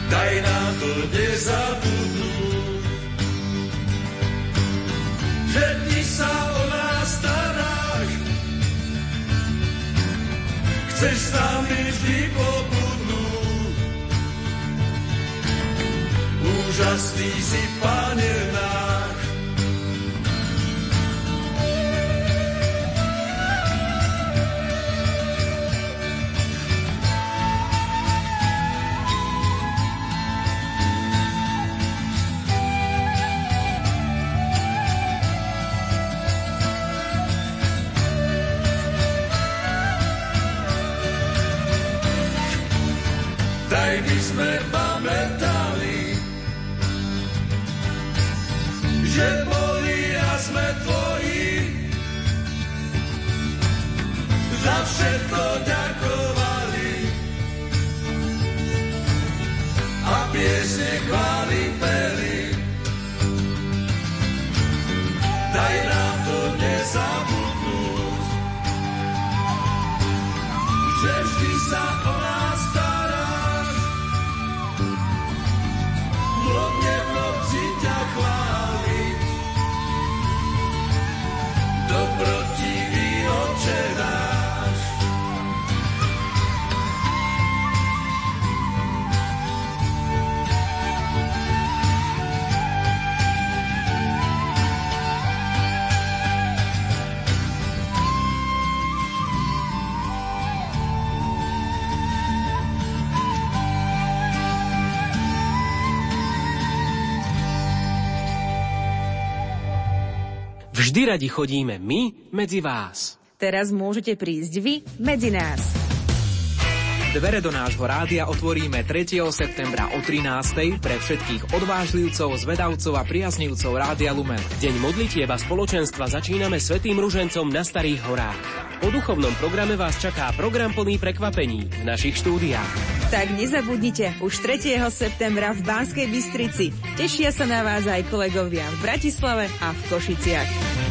Daj nám to nezabudnúť, Chceš s nami vždy pobudnúť. Úžasný si, Pane náš. Sme pamätali, že boli a sme tvoji. Za všetko ďakovali a piesne chváli peli. Daj nám to nezabudnúť, že vždy sa Vždy radi chodíme my medzi vás. Teraz môžete prísť vy medzi nás. Dvere do nášho rádia otvoríme 3. septembra o 13. pre všetkých odvážlivcov, zvedavcov a priaznivcov Rádia Lumen. Deň modlitieb a spoločenstva začíname Svetým ružencom na Starých horách. Po duchovnom programe vás čaká program plný prekvapení v našich štúdiách. Tak nezabudnite, už 3. septembra v Banskej Bystrici. Tešia sa na vás aj kolegovia v Bratislave a v Košiciach.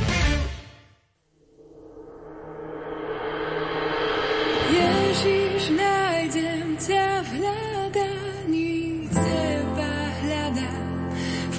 Nájdem ťa v hľadaní, teba hľadám v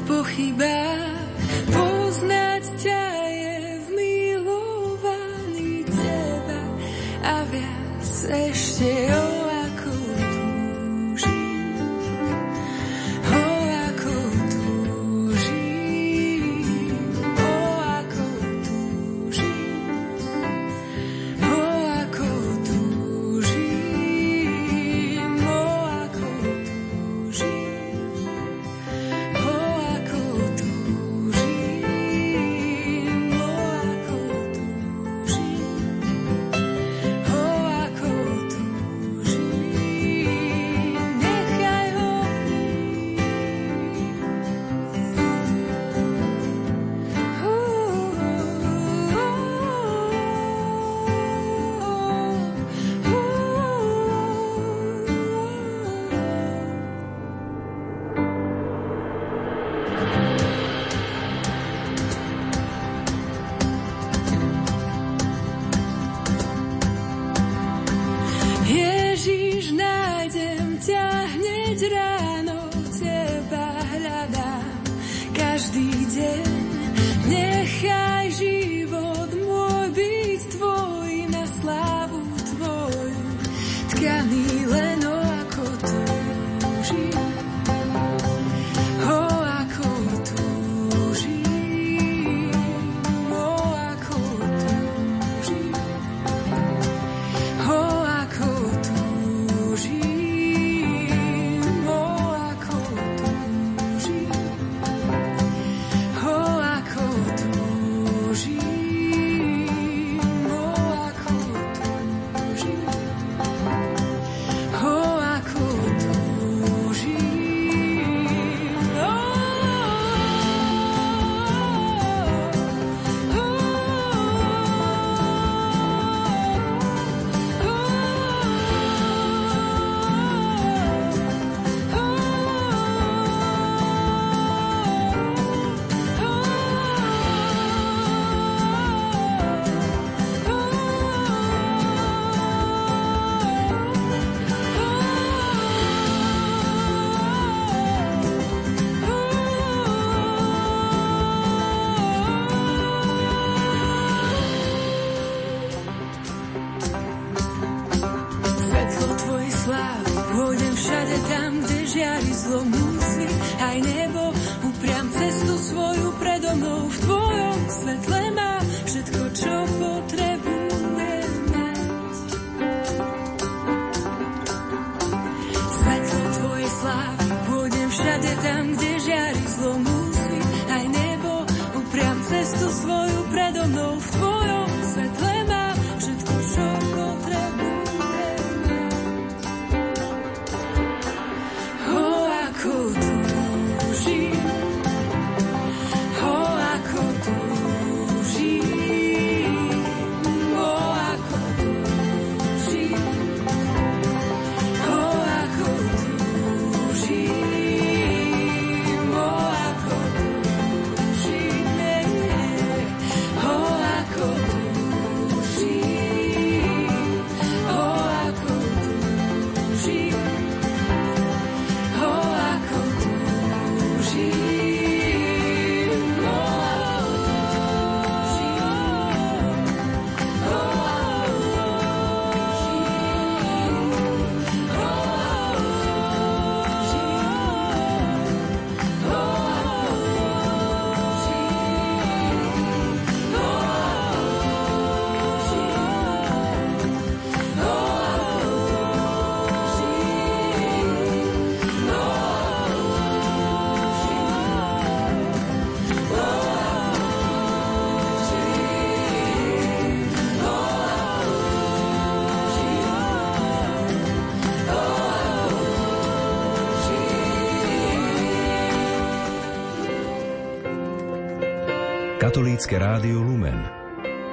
Katolícke rádio Lumen.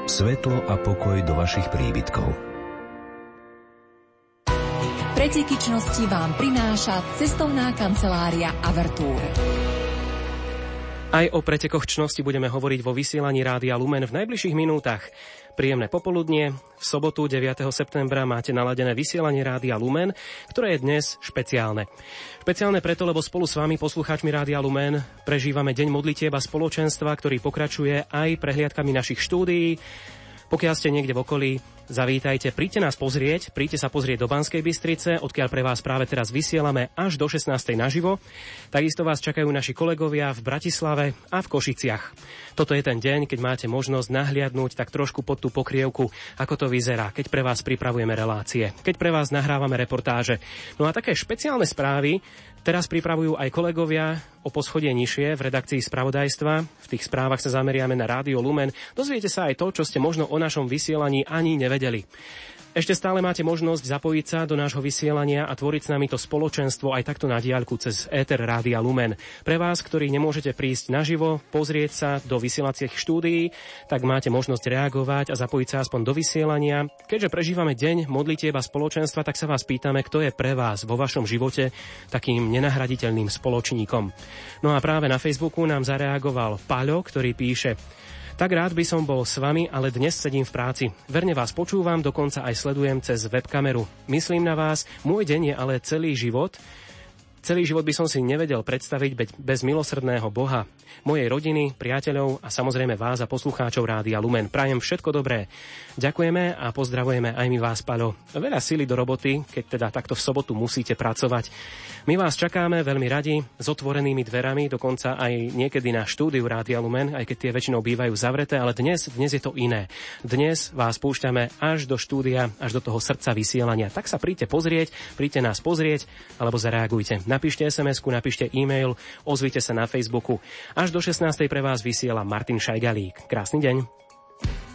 Svetlo a pokoj do vašich príbytkov. Preteky vám prináša cestovná kancelária Avertúr. Aj o pretekoch čnosti budeme hovoriť vo vysielaní Rádia Lumen v najbližších minútach. Príjemné popoludnie. V sobotu 9. septembra máte naladené vysielanie Rádia Lumen, ktoré je dnes špeciálne. Špeciálne preto, lebo spolu s vami, poslucháčmi Rádia Lumen, prežívame Deň modlitieba spoločenstva, ktorý pokračuje aj prehliadkami našich štúdií. Pokiaľ ste niekde v okolí, zavítajte, príďte nás pozrieť, príďte sa pozrieť do Banskej Bystrice, odkiaľ pre vás práve teraz vysielame až do 16. naživo. Takisto vás čakajú naši kolegovia v Bratislave a v Košiciach. Toto je ten deň, keď máte možnosť nahliadnúť tak trošku pod tú pokrievku, ako to vyzerá, keď pre vás pripravujeme relácie, keď pre vás nahrávame reportáže. No a také špeciálne správy Teraz pripravujú aj kolegovia o poschodie nižšie v redakcii spravodajstva. V tých správach sa zameriame na Rádio Lumen. Dozviete sa aj to, čo ste možno o našom vysielaní ani nevedeli. Ešte stále máte možnosť zapojiť sa do nášho vysielania a tvoriť s nami to spoločenstvo aj takto na diaľku cez Éter Rádia Lumen. Pre vás, ktorí nemôžete prísť naživo, pozrieť sa do vysielacích štúdií, tak máte možnosť reagovať a zapojiť sa aspoň do vysielania. Keďže prežívame deň modlitieb a spoločenstva, tak sa vás pýtame, kto je pre vás vo vašom živote takým nenahraditeľným spoločníkom. No a práve na Facebooku nám zareagoval Paľo, ktorý píše tak rád by som bol s vami, ale dnes sedím v práci. Verne vás počúvam, dokonca aj sledujem cez webkameru. Myslím na vás, môj deň je ale celý život. Celý život by som si nevedel predstaviť bez milosrdného Boha, mojej rodiny, priateľov a samozrejme vás a poslucháčov Rádia Lumen. Prajem všetko dobré. Ďakujeme a pozdravujeme aj my vás, Paľo. Veľa sily do roboty, keď teda takto v sobotu musíte pracovať. My vás čakáme veľmi radi, s otvorenými dverami, dokonca aj niekedy na štúdiu Rádia Lumen, aj keď tie väčšinou bývajú zavreté, ale dnes, dnes je to iné. Dnes vás púšťame až do štúdia, až do toho srdca vysielania. Tak sa príďte pozrieť, príďte nás pozrieť, alebo zareagujte. Napíšte SMS-ku, napíšte e-mail, ozvite sa na Facebooku. Až do 16. pre vás vysiela Martin Šajgalík. Krásny deň.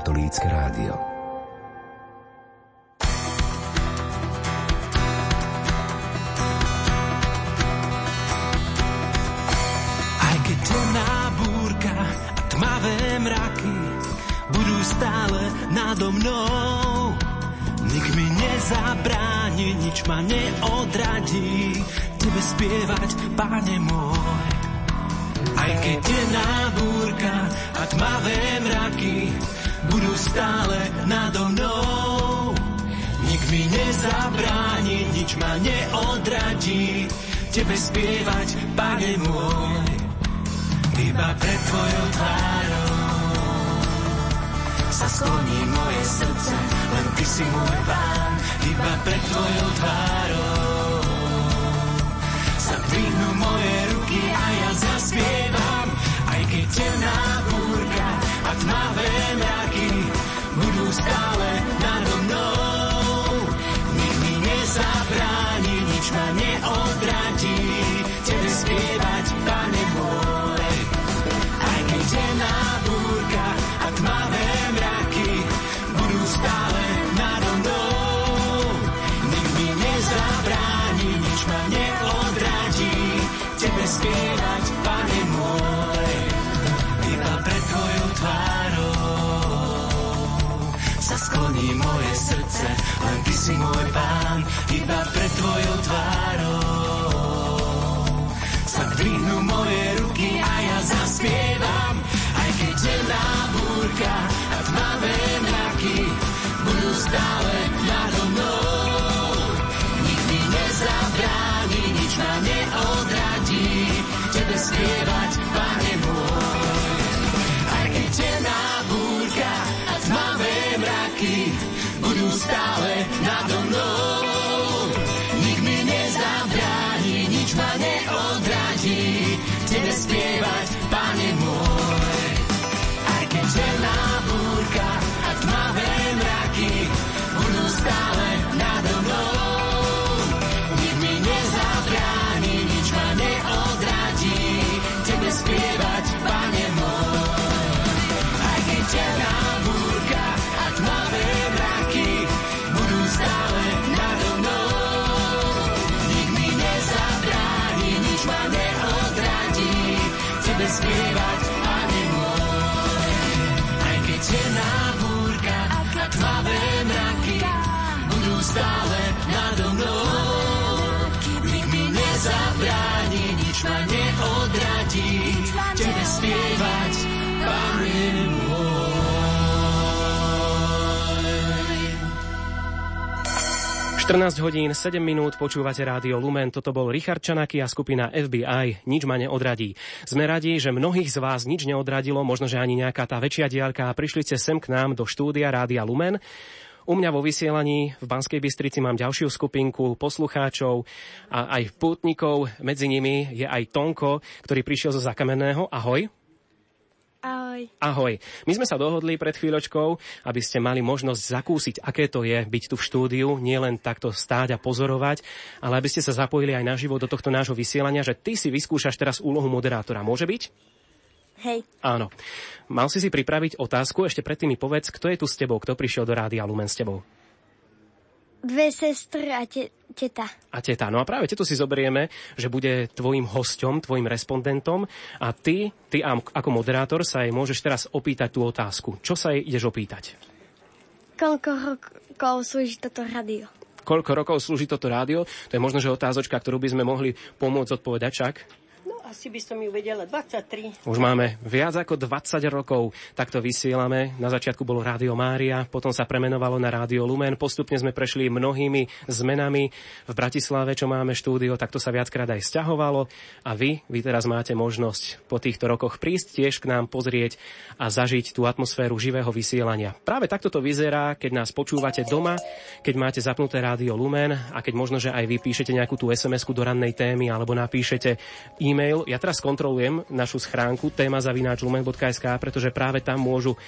Katolícke rádio. Spievať, Pane môj. Iba pred tvojou tvárou sa skloní moje srdce, len ty si môj pán. Iba pred tvojou tvárou sa dvihnú moje ruky a ja zaspievam. Aj keď temná búrka a tmavé mraky budú stále nado mnou. Nik mi nezabráni, nič ma neodradí, tebe spievať, Pane môj. Aj keď temná búrka a tmavé mraky budú stále nado mnou. Nik mi nezabráni, nič ma neodradí, tebe spievať, Pane môj. Iba pred tvojou tvárou sa skloní moje srdce, len si môj pán, iba pred tvojou tvárou sa dvihnú moje ruky a ja zaspievam, aj keď temná búrka a tmavé mraky budú stále nado mnou. Nik mi nezabráni, nič ma neodradí, tebe spievať, stále nado mnou. Stále nado mnou. Nik mi nezabráni, nič ma neodradí, tebe spievať, Pane môj. 14 hodín 7 minút počúvate rádio Lumen. Toto bol Richard Čanaky a skupina FBI. Nič ma neodradí. Sme radi, že mnohých z vás nič neodradilo, možno, že ani nejaká tá väčšia diaľka a prišli ste sem k nám do štúdia Rádia Lumen. U mňa vo vysielaní v Banskej Bystrici mám ďalšiu skupinku poslucháčov a aj pútnikov. Medzi nimi je aj Tonko, ktorý prišiel zo Zakamenného. Ahoj. Ahoj. Ahoj. My sme sa dohodli pred chvíľočkou, aby ste mali možnosť zakúsiť, aké to je byť tu v štúdiu, nie len takto stáť a pozorovať, ale aby ste sa zapojili aj naživo do tohto nášho vysielania, že ty si vyskúšaš teraz úlohu moderátora. Môže byť? Hej. Áno. Mal si si pripraviť otázku, ešte predtým mi povedz, kto je tu s tebou, kto prišiel do Rádia Lumen s tebou. Dve sestry a te, teta. A teta. No a práve tetu si zoberieme, že bude tvojim hosťom, tvojim respondentom a ty, ty ako moderátor sa jej môžeš teraz opýtať tú otázku. Čo sa jej ideš opýtať? Koľko rokov slúži toto rádio? Koľko rokov slúži toto rádio? To je možno, že otázočka, ktorú by sme mohli pomôcť odpovedať, čak? Asi by som ju vedela, 23. Už máme viac ako 20 rokov, takto vysielame. Na začiatku bolo Rádio Mária, potom sa premenovalo na Rádio Lumen, postupne sme prešli mnohými zmenami. V Bratislave, čo máme štúdio, tak to sa viackrát aj stiahovalo a vy, vy teraz máte možnosť po týchto rokoch prísť tiež k nám pozrieť a zažiť tú atmosféru živého vysielania. Práve takto to vyzerá, keď nás počúvate doma, keď máte zapnuté Rádio Lumen a keď možno, že aj vy píšete nejakú tú SMS-ku do rannej témy alebo napíšete e-mail ja teraz kontrolujem našu schránku téma lumen.sk, pretože práve tam môžu e,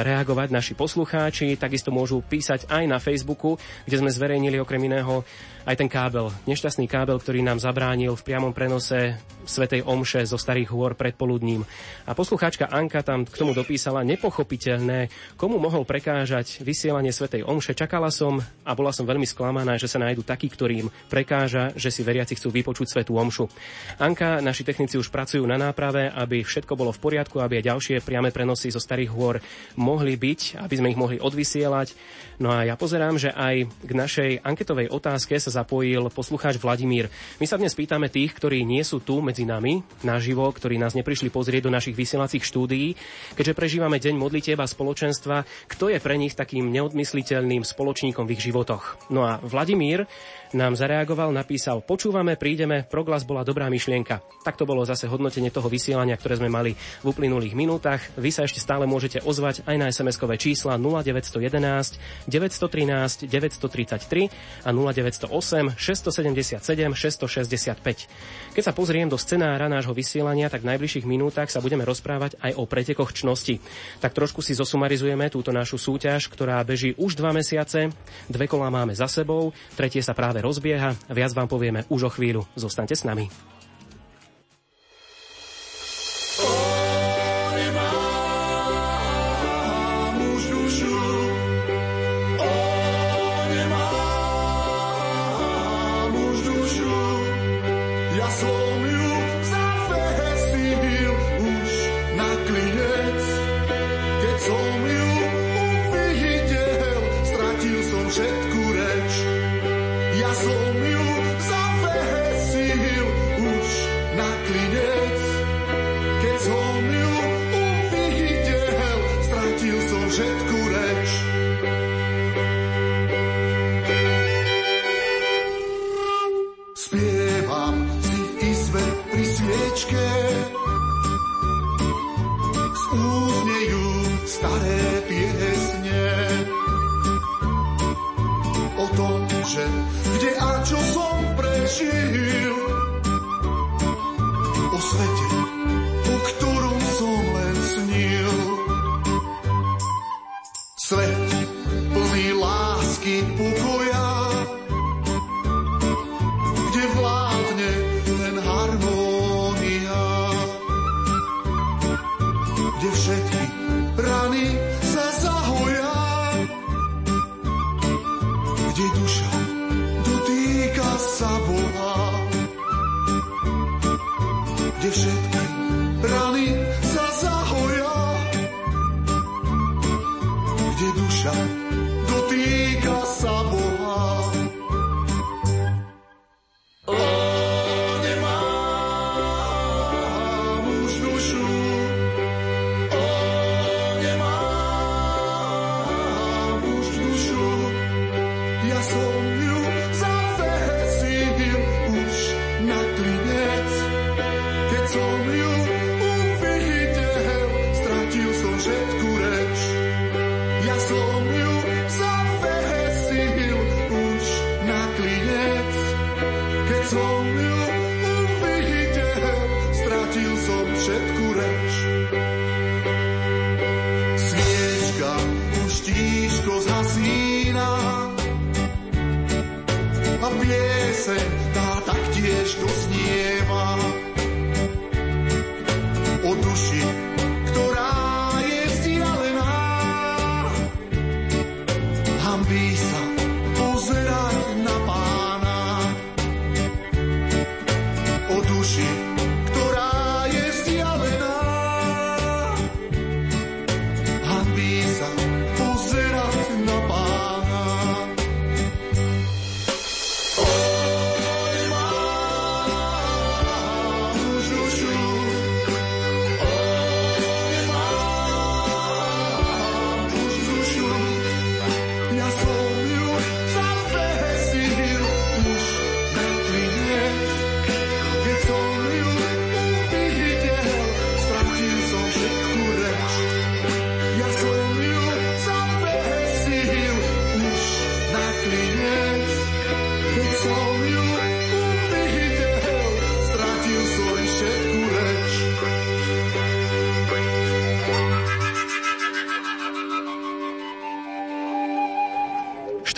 reagovať naši poslucháči, takisto môžu písať aj na Facebooku, kde sme zverejnili okrem iného aj ten kábel, nešťastný kábel, ktorý nám zabránil v priamom prenose Svetej Omše zo Starých hôr predpoludním. A poslucháčka Anka tam k tomu dopísala nepochopiteľné, komu mohol prekážať vysielanie Svetej Omše. Čakala som a bola som veľmi sklamaná, že sa nájdu takí, ktorým prekáža, že si veriaci chcú vypočuť Svetú Omšu. Anka, naši technici už pracujú na náprave, aby všetko bolo v poriadku, aby aj ďalšie priame prenosy zo Starých hôr mohli byť, aby sme ich mohli odvysielať. No a ja pozerám, že aj k našej anketovej otázke sa zapojil poslucháč Vladimír. My sa dnes pýtame tých, ktorí nie sú tu medzi nami naživo, ktorí nás neprišli pozrieť do našich vysielacích štúdií, keďže prežívame deň modlitieb spoločenstva, kto je pre nich takým neodmysliteľným spoločníkom v ich životoch. No a Vladimír nám zareagoval, napísal, počúvame, prídeme, proglas bola dobrá myšlienka. Tak to bolo zase hodnotenie toho vysielania, ktoré sme mali v uplynulých minútach. Vy sa ešte stále môžete ozvať aj na SMS-kové čísla 0911 913 933 a 0908 677 665. Keď sa pozriem do scenára nášho vysielania, tak v najbližších minútach sa budeme rozprávať aj o pretekoch čnosti. Tak trošku si zosumarizujeme túto našu súťaž, ktorá beží už dva mesiace. Dve kolá máme za sebou, tretie sa práve rozbieha. Viac vám povieme už o chvíľu. Zostaňte s nami.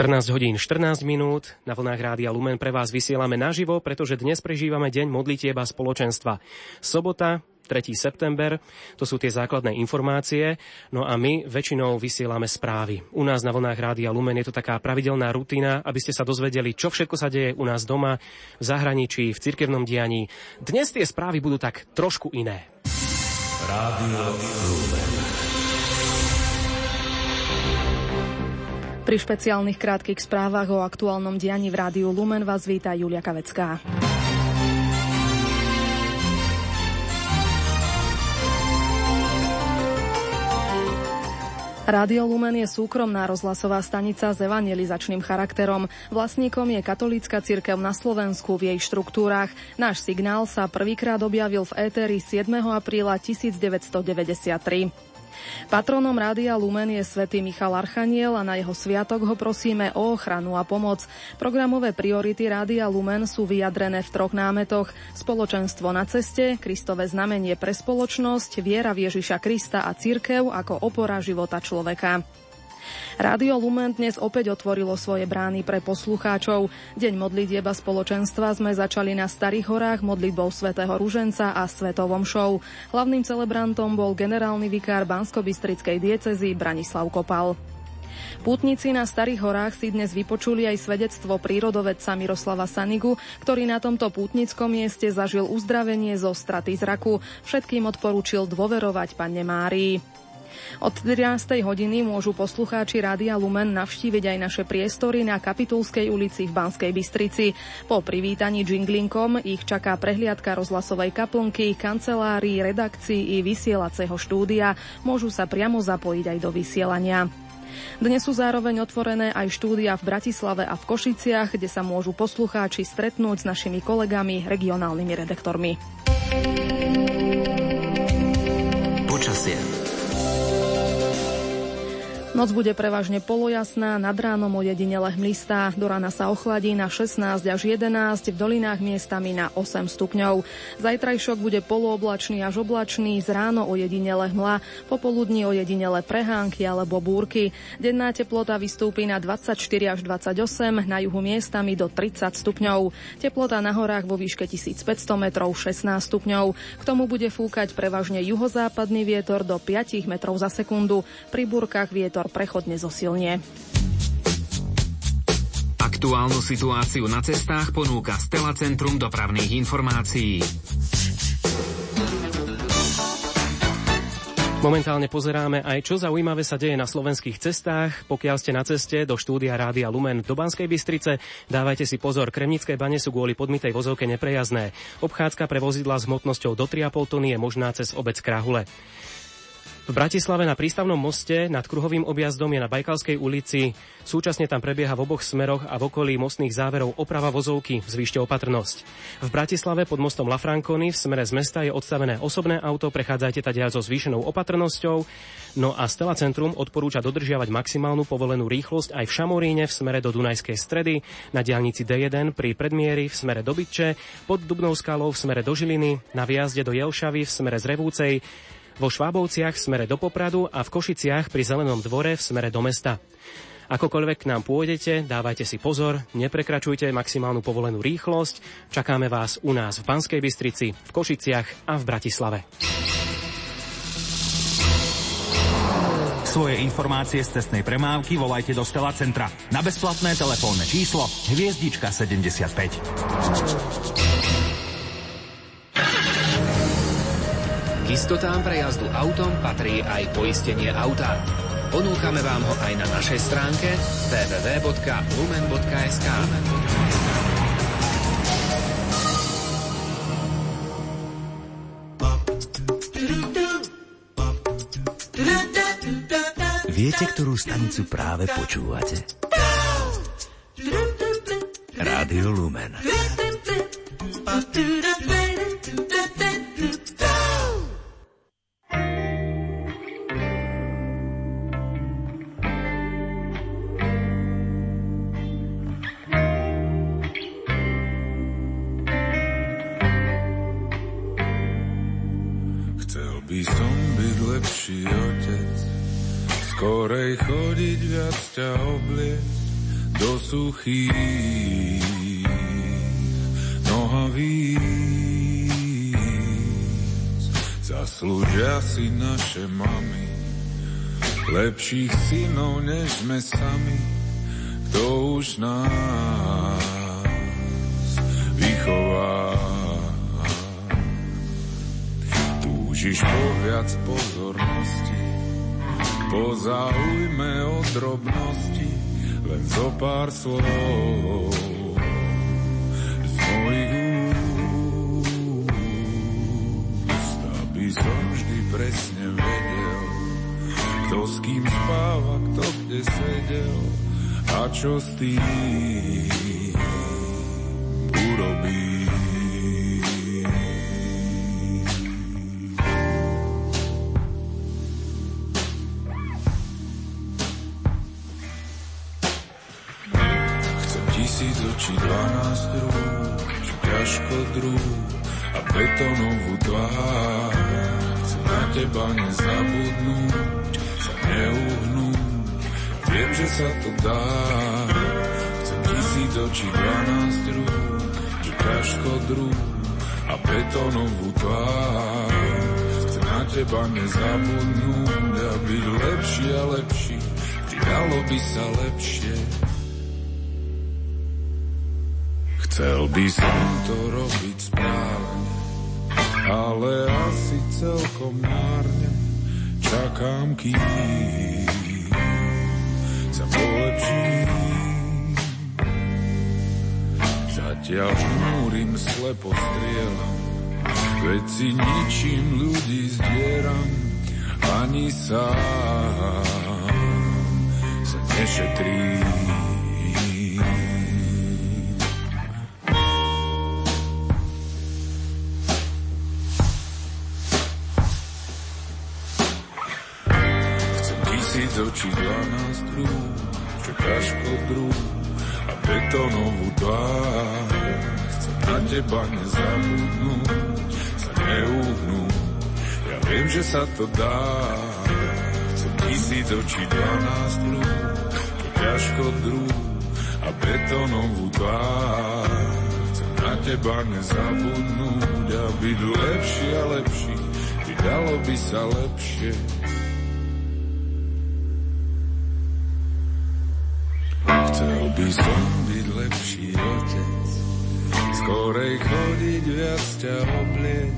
14 hodín 14 minút na vlnách Rádia Lumen pre vás vysielame naživo, pretože dnes prežívame deň modlitieba spoločenstva. Sobota, 3. september, to sú tie základné informácie, no a my väčšinou vysielame správy. U nás na vlnách Rádia Lumen je to taká pravidelná rutina, aby ste sa dozvedeli, čo všetko sa deje u nás doma, v zahraničí, v cirkevnom dianí. Dnes tie správy budú tak trošku iné. Rádio Lumen. Pri špeciálnych krátkych správach o aktuálnom dianí v Rádiu Lumen vás víta Julia Kavecká. Rádio Lumen je súkromná rozhlasová stanica s evangelizačným charakterom. Vlastníkom je katolícka cirkev na Slovensku v jej štruktúrach. Náš signál sa prvýkrát objavil v éteri 7. apríla 1993. Patronom Rádia Lumen je svätý Michal Archaniel a na jeho sviatok ho prosíme o ochranu a pomoc. Programové priority Rádia Lumen sú vyjadrené v troch námetoch. Spoločenstvo na ceste, Kristové znamenie pre spoločnosť, viera v Ježiša Krista a cirkev ako opora života človeka. Rádio Lumen dnes opäť otvorilo svoje brány pre poslucháčov. Deň modlitieba spoločenstva sme začali na Starých horách modlitbou svätého Ruženca a Svetovom show. Hlavným celebrantom bol generálny vikár Bansko-Bystrickej diecezy Branislav Kopal. Pútnici na Starých horách si dnes vypočuli aj svedectvo prírodovedca Miroslava Sanigu, ktorý na tomto pútnickom mieste zažil uzdravenie zo straty zraku. Všetkým odporúčil dôverovať panne Márii. Od 13. hodiny môžu poslucháči Rádia Lumen navštíviť aj naše priestory na Kapitulskej ulici v Banskej Bystrici. Po privítaní jinglinkom ich čaká prehliadka rozhlasovej kaplnky, kancelárií, redakcií i vysielaceho štúdia. Môžu sa priamo zapojiť aj do vysielania. Dnes sú zároveň otvorené aj štúdia v Bratislave a v Košiciach, kde sa môžu poslucháči stretnúť s našimi kolegami, regionálnymi redaktormi. Počasie. Noc bude prevažne polojasná, nad ránom ojedinele hmlistá, do rana sa ochladí na 16 až 11, v dolinách miestami na 8 stupňov. Zajtrajšok bude polooblačný až oblačný, z ráno ojedinele hmla, popoludní ojedinele prehánky alebo búrky. Denná teplota vystúpi na 24 až 28, na juhu miestami do 30 stupňov. Teplota na horách vo výške 1500 metrov 16 stupňov. K tomu bude fúkať prevažne juhozápadný vietor do 5 metrov za sekundu. Pri búrkach vietor prechodne zosilnie. Aktuálnu situáciu na cestách ponúka Stela Centrum dopravných informácií. Momentálne pozeráme aj, čo zaujímavé sa deje na slovenských cestách. Pokiaľ ste na ceste do štúdia Rádia Lumen do Banskej Bystrice, dávajte si pozor, kremnické bane sú kvôli podmitej vozovke neprejazné. Obchádzka pre vozidla s hmotnosťou do 3,5 tony je možná cez obec Krahule. V Bratislave na prístavnom moste nad kruhovým objazdom je na Bajkalskej ulici. Súčasne tam prebieha v oboch smeroch a v okolí mostných záverov oprava vozovky. Zvýšte opatrnosť. V Bratislave pod mostom Lafrancony v smere z mesta je odstavené osobné auto. Prechádzajte teda so zvýšenou opatrnosťou. No a Stela Centrum odporúča dodržiavať maximálnu povolenú rýchlosť aj v Šamoríne v smere do Dunajskej stredy, na diaľnici D1 pri predmieri v smere do Bytče, pod Dubnou skalou v smere do Žiliny, na viazde do Jelšavy v smere z Revúcej, vo Švábovciach v smere do Popradu a v Košiciach pri Zelenom dvore v smere do mesta. Akokoľvek k nám pôjdete, dávajte si pozor, neprekračujte maximálnu povolenú rýchlosť. Čakáme vás u nás v Banskej Bystrici, v Košiciach a v Bratislave. Svoje informácie z cestnej premávky volajte do Stela Centra na bezplatné telefónne číslo Hviezdička 75. K istotám prejazdu autom patrí aj poistenie auta. Ponúkame vám ho aj na našej stránke www.lumen.sk. Viete, ktorú stanicu práve počúvate? Rádio Lumen. Suchých nohavíc. Zaslúžia si naše mami, lepších synov než sme sami, kto už nás vychová. Túžiš po viac pozornosti, po záujme o drobnosti, len zo pár slov z mojich úst, aby som vždy presne vedel, kto s kým spáva, kto kde sedel a čo s tým teba nezabudnúť, sa neuhnúť, viem, že sa to dá. Chcem tisíc očí, dvanásť rúk, čo ťažko drú a betonovú tvár. Chcem na teba nezabudnúť a byť lepší a lepší, vždy dalo by sa lepšie. Chcel by som to robiť správne, ale asi celkom márne. Čakám, kým sa polepším. Zatiaľ žmúrim, slepo strieľam, veď si ničím ľudí zdieram, ani sám sa nešetrím. Tisíc očí, rúk, čo ťažko drú a betonovú tvár. Chcem na teba nezabudnúť, sa neuhnúť, ja viem, že sa to dá. Chcem tisíc očí, dvanásť rúk, čo ťažko drú a betonovú tvár. Chcem na teba nezabudnúť a byť lepší a lepší, by dalo by sa lepšie. Chcel by som byť lepší otec, skorej chodiť viac ťa obliec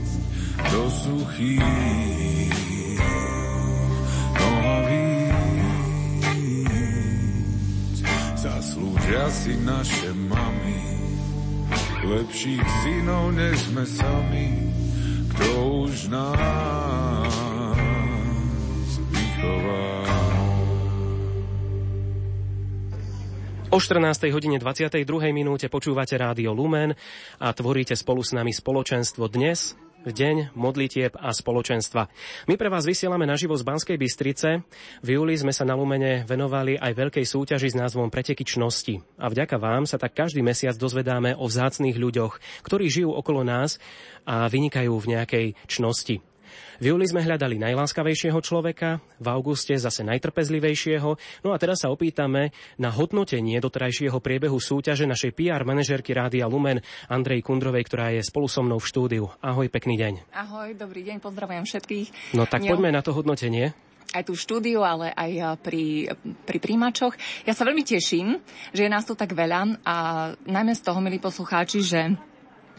do suchých nohavíc. Zaslúžia si naše mami, lepších synov než sme sami, kto už nás O 14. hodine 22. minúte počúvate rádio Lumen a tvoríte spolu s nami spoločenstvo dnes, v deň modlitieb a spoločenstva. My pre vás vysielame naživo z Banskej Bystrice. V júli sme sa na Lumene venovali aj veľkej súťaži s názvom Pretekyčnosti. A vďaka vám sa tak každý mesiac dozvedáme o vzácných ľuďoch, ktorí žijú okolo nás a vynikajú v nejakej čnosti. V júli sme hľadali najláskavejšieho človeka, v auguste zase najtrpezlivejšieho, no a teraz sa opýtame na hodnotenie doterajšieho priebehu súťaže našej PR manažérky Rádia Lumen Andrej Kundrovej, ktorá je spolu so mnou v štúdiu. Ahoj, pekný deň. Ahoj, dobrý deň, pozdravujem všetkých. No tak Nie... poďme na to hodnotenie aj tu štúdiu, ale aj pri, pri príjimačoch. Ja sa veľmi teším, že je nás tu tak veľa a najmä z toho, milí poslucháči, že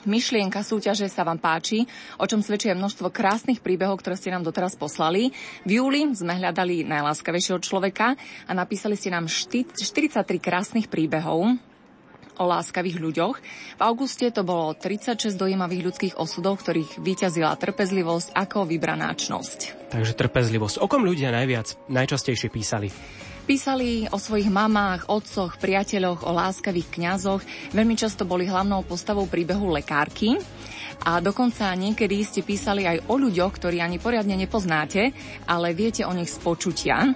myšlienka súťaže sa vám páči, o čom svedčí množstvo krásnych príbehov, ktoré ste nám doteraz poslali. V júli sme hľadali najláskavejšieho človeka a napísali ste nám 43 krásnych príbehov o láskavých ľuďoch. V auguste to bolo 36 dojímavých ľudských osudov, ktorých vyťazila trpezlivosť ako vybranáčnosť. Takže trpezlivosť. O kom ľudia najviac, najčastejšie písali? Písali o svojich mamách, otcoch, priateľoch, o láskavých kňazoch. Veľmi často boli hlavnou postavou príbehu lekárky. A dokonca niekedy ste písali aj o ľuďoch, ktorí ani poriadne nepoznáte, ale viete o nich z počutia.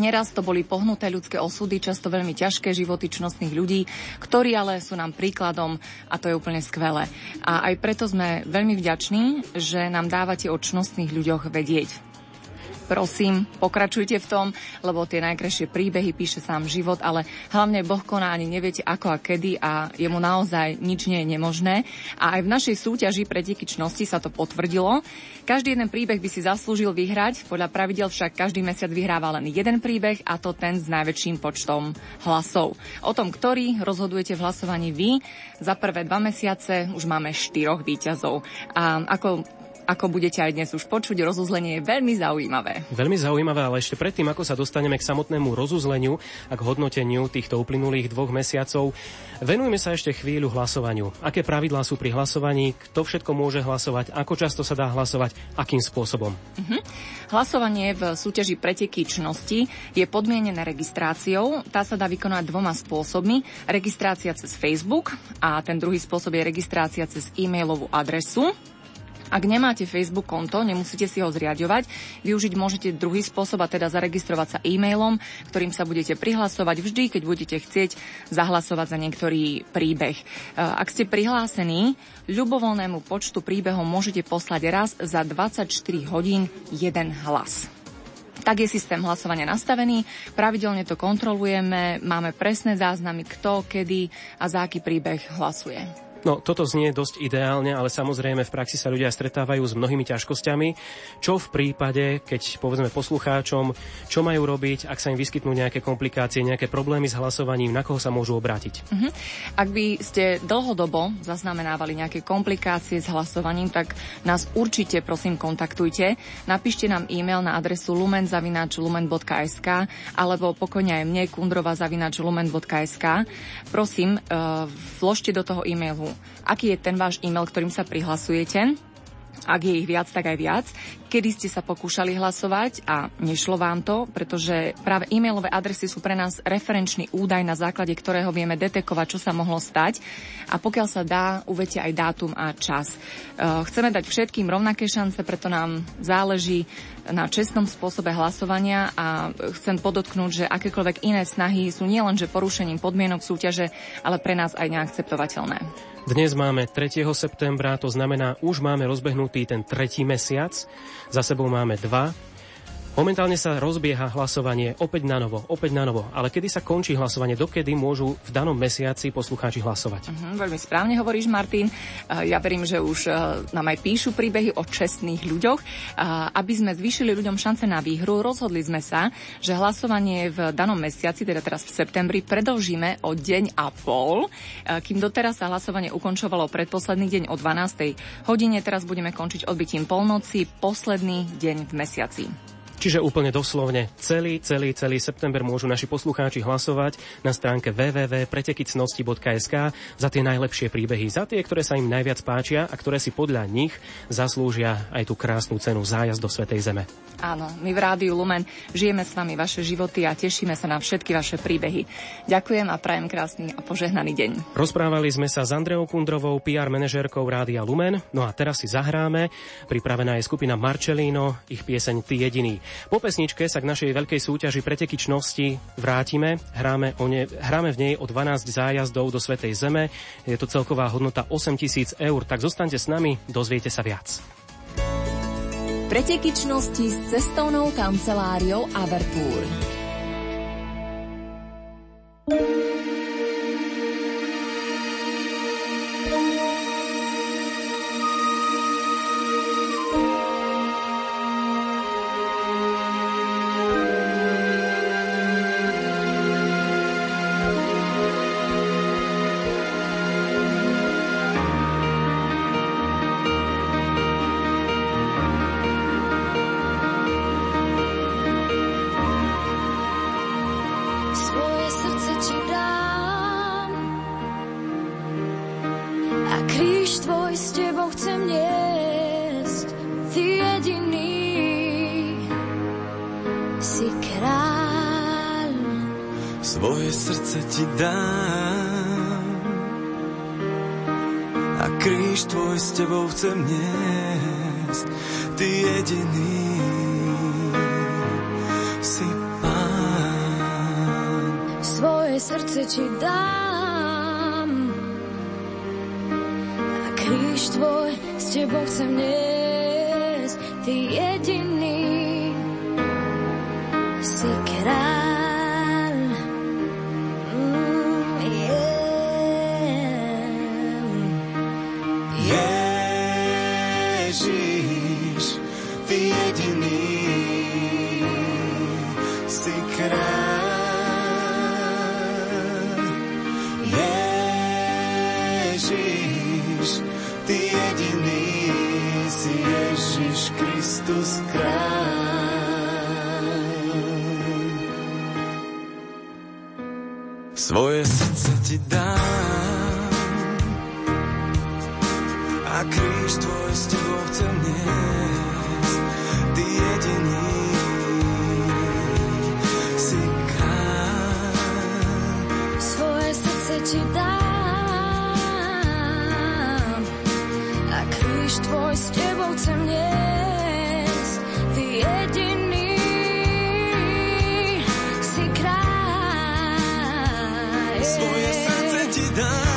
Neraz to boli pohnuté ľudské osudy, často veľmi ťažké životy čnostných ľudí, ktorí ale sú nám príkladom a to je úplne skvelé. A aj preto sme veľmi vďační, že nám dávate o čnostných ľuďoch vedieť. Prosím, pokračujte v tom, lebo tie najkrajšie príbehy píše sám život, ale hlavne Boh koná ani neviete ako a kedy a jemu naozaj nič nie je nemožné. A aj v našej súťaži pre čnosti sa to potvrdilo. Každý jeden príbeh by si zaslúžil vyhrať, podľa pravidel však každý mesiac vyhráva len jeden príbeh a to ten s najväčším počtom hlasov. O tom, ktorý rozhodujete v hlasovaní vy, za prvé dva mesiace už máme štyroch výťazov. A ako ako budete aj dnes už počuť, rozuzlenie je veľmi zaujímavé. Veľmi zaujímavé, ale ešte predtým, ako sa dostaneme k samotnému rozuzleniu a k hodnoteniu týchto uplynulých dvoch mesiacov, venujme sa ešte chvíľu hlasovaniu. Aké pravidlá sú pri hlasovaní, kto všetko môže hlasovať, ako často sa dá hlasovať, akým spôsobom? Uh-huh. Hlasovanie v súťaži preteky čnosti je podmienené registráciou. Tá sa dá vykonať dvoma spôsobmi. Registrácia cez Facebook a ten druhý spôsob je registrácia cez e-mailovú adresu. Ak nemáte Facebook konto, nemusíte si ho zriadovať. Využiť môžete druhý spôsob a teda zaregistrovať sa e-mailom, ktorým sa budete prihlasovať vždy, keď budete chcieť zahlasovať za niektorý príbeh. E, ak ste prihlásení, ľubovoľnému počtu príbehov môžete poslať raz za 24 hodín jeden hlas. Tak je systém hlasovania nastavený, pravidelne to kontrolujeme, máme presné záznamy, kto, kedy a za aký príbeh hlasuje. No, toto znie dosť ideálne, ale samozrejme v praxi sa ľudia stretávajú s mnohými ťažkosťami. Čo v prípade, keď povedzme poslucháčom, čo majú robiť, ak sa im vyskytnú nejaké komplikácie, nejaké problémy s hlasovaním, na koho sa môžu obrátiť? Uh-huh. Ak by ste dlhodobo zaznamenávali nejaké komplikácie s hlasovaním, tak nás určite prosím kontaktujte. Napíšte nám e-mail na adresu lumen.lumen.sk alebo pokojne aj mne kundrova.lumen.sk. Prosím, uh, vložte do toho e-mailu aký je ten váš e-mail, ktorým sa prihlasujete. Ak je ich viac, tak aj viac kedy ste sa pokúšali hlasovať a nešlo vám to, pretože práve e-mailové adresy sú pre nás referenčný údaj, na základe ktorého vieme detekovať, čo sa mohlo stať a pokiaľ sa dá, uvedte aj dátum a čas. E, chceme dať všetkým rovnaké šance, preto nám záleží na čestnom spôsobe hlasovania a chcem podotknúť, že akékoľvek iné snahy sú nielenže porušením podmienok súťaže, ale pre nás aj neakceptovateľné. Dnes máme 3. septembra, to znamená, už máme rozbehnutý ten tretí mesiac. Za sebou máme dva Momentálne sa rozbieha hlasovanie opäť na novo, opäť na novo. Ale kedy sa končí hlasovanie, dokedy môžu v danom mesiaci poslucháči hlasovať? Uh-huh, veľmi správne hovoríš, Martin. Uh, ja verím, že už uh, nám aj píšu príbehy o čestných ľuďoch. Uh, aby sme zvýšili ľuďom šance na výhru, rozhodli sme sa, že hlasovanie v danom mesiaci, teda teraz v septembri, predlžíme o deň a pol. Kým doteraz sa hlasovanie ukončovalo predposledný deň o 12. hodine, teraz budeme končiť odbytím polnoci, posledný deň v mesiaci. Čiže úplne doslovne celý, celý, celý september môžu naši poslucháči hlasovať na stránke www.pretekicnosti.sk za tie najlepšie príbehy, za tie, ktoré sa im najviac páčia a ktoré si podľa nich zaslúžia aj tú krásnu cenu zájazd do Svetej Zeme. Áno, my v Rádiu Lumen žijeme s vami vaše životy a tešíme sa na všetky vaše príbehy. Ďakujem a prajem krásny a požehnaný deň. Rozprávali sme sa s Andreou Kundrovou, PR manažérkou Rádia Lumen. No a teraz si zahráme. Pripravená je skupina Marcelino, ich pieseň Ty jediný. Po pesničke sa k našej veľkej súťaži pretekyčnosti vrátime. Hráme, o ne, hráme v nej o 12 zájazdov do Svetej Zeme. Je to celková hodnota 8 tisíc eur. Tak zostaňte s nami, dozviete sa viac. Preteky s cestovnou kanceláriou Avertúr. Chcem niesť, ty jediný si pán. Svoje srdce ti dám. A kríž tvoj s tebou chcem niesť, ty jediný svoje srdce ti dám. A kríž tvoj s tebou chcem niesť, ty jediný Kristus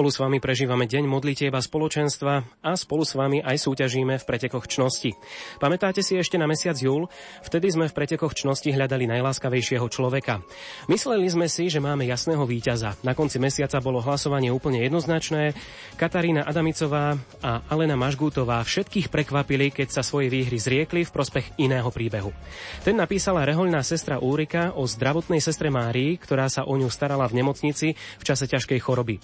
Spolu s vami prežívame deň modlitieba spoločenstva a spolu s vami aj súťažíme v pretekoch čnosti. Pamätáte si ešte na mesiac júl? Vtedy sme v pretekoch čnosti hľadali najláskavejšieho človeka. Mysleli sme si, že máme jasného víťaza. Na konci mesiaca bolo hlasovanie úplne jednoznačné. Katarína Adamicová a Alena Mažgútová všetkých prekvapili, keď sa svoje výhry zriekli v prospech iného príbehu. Ten napísala rehoľná sestra Úrika o zdravotnej sestre Márii, ktorá sa o ňu starala v nemocnici v čase ťažkej choroby.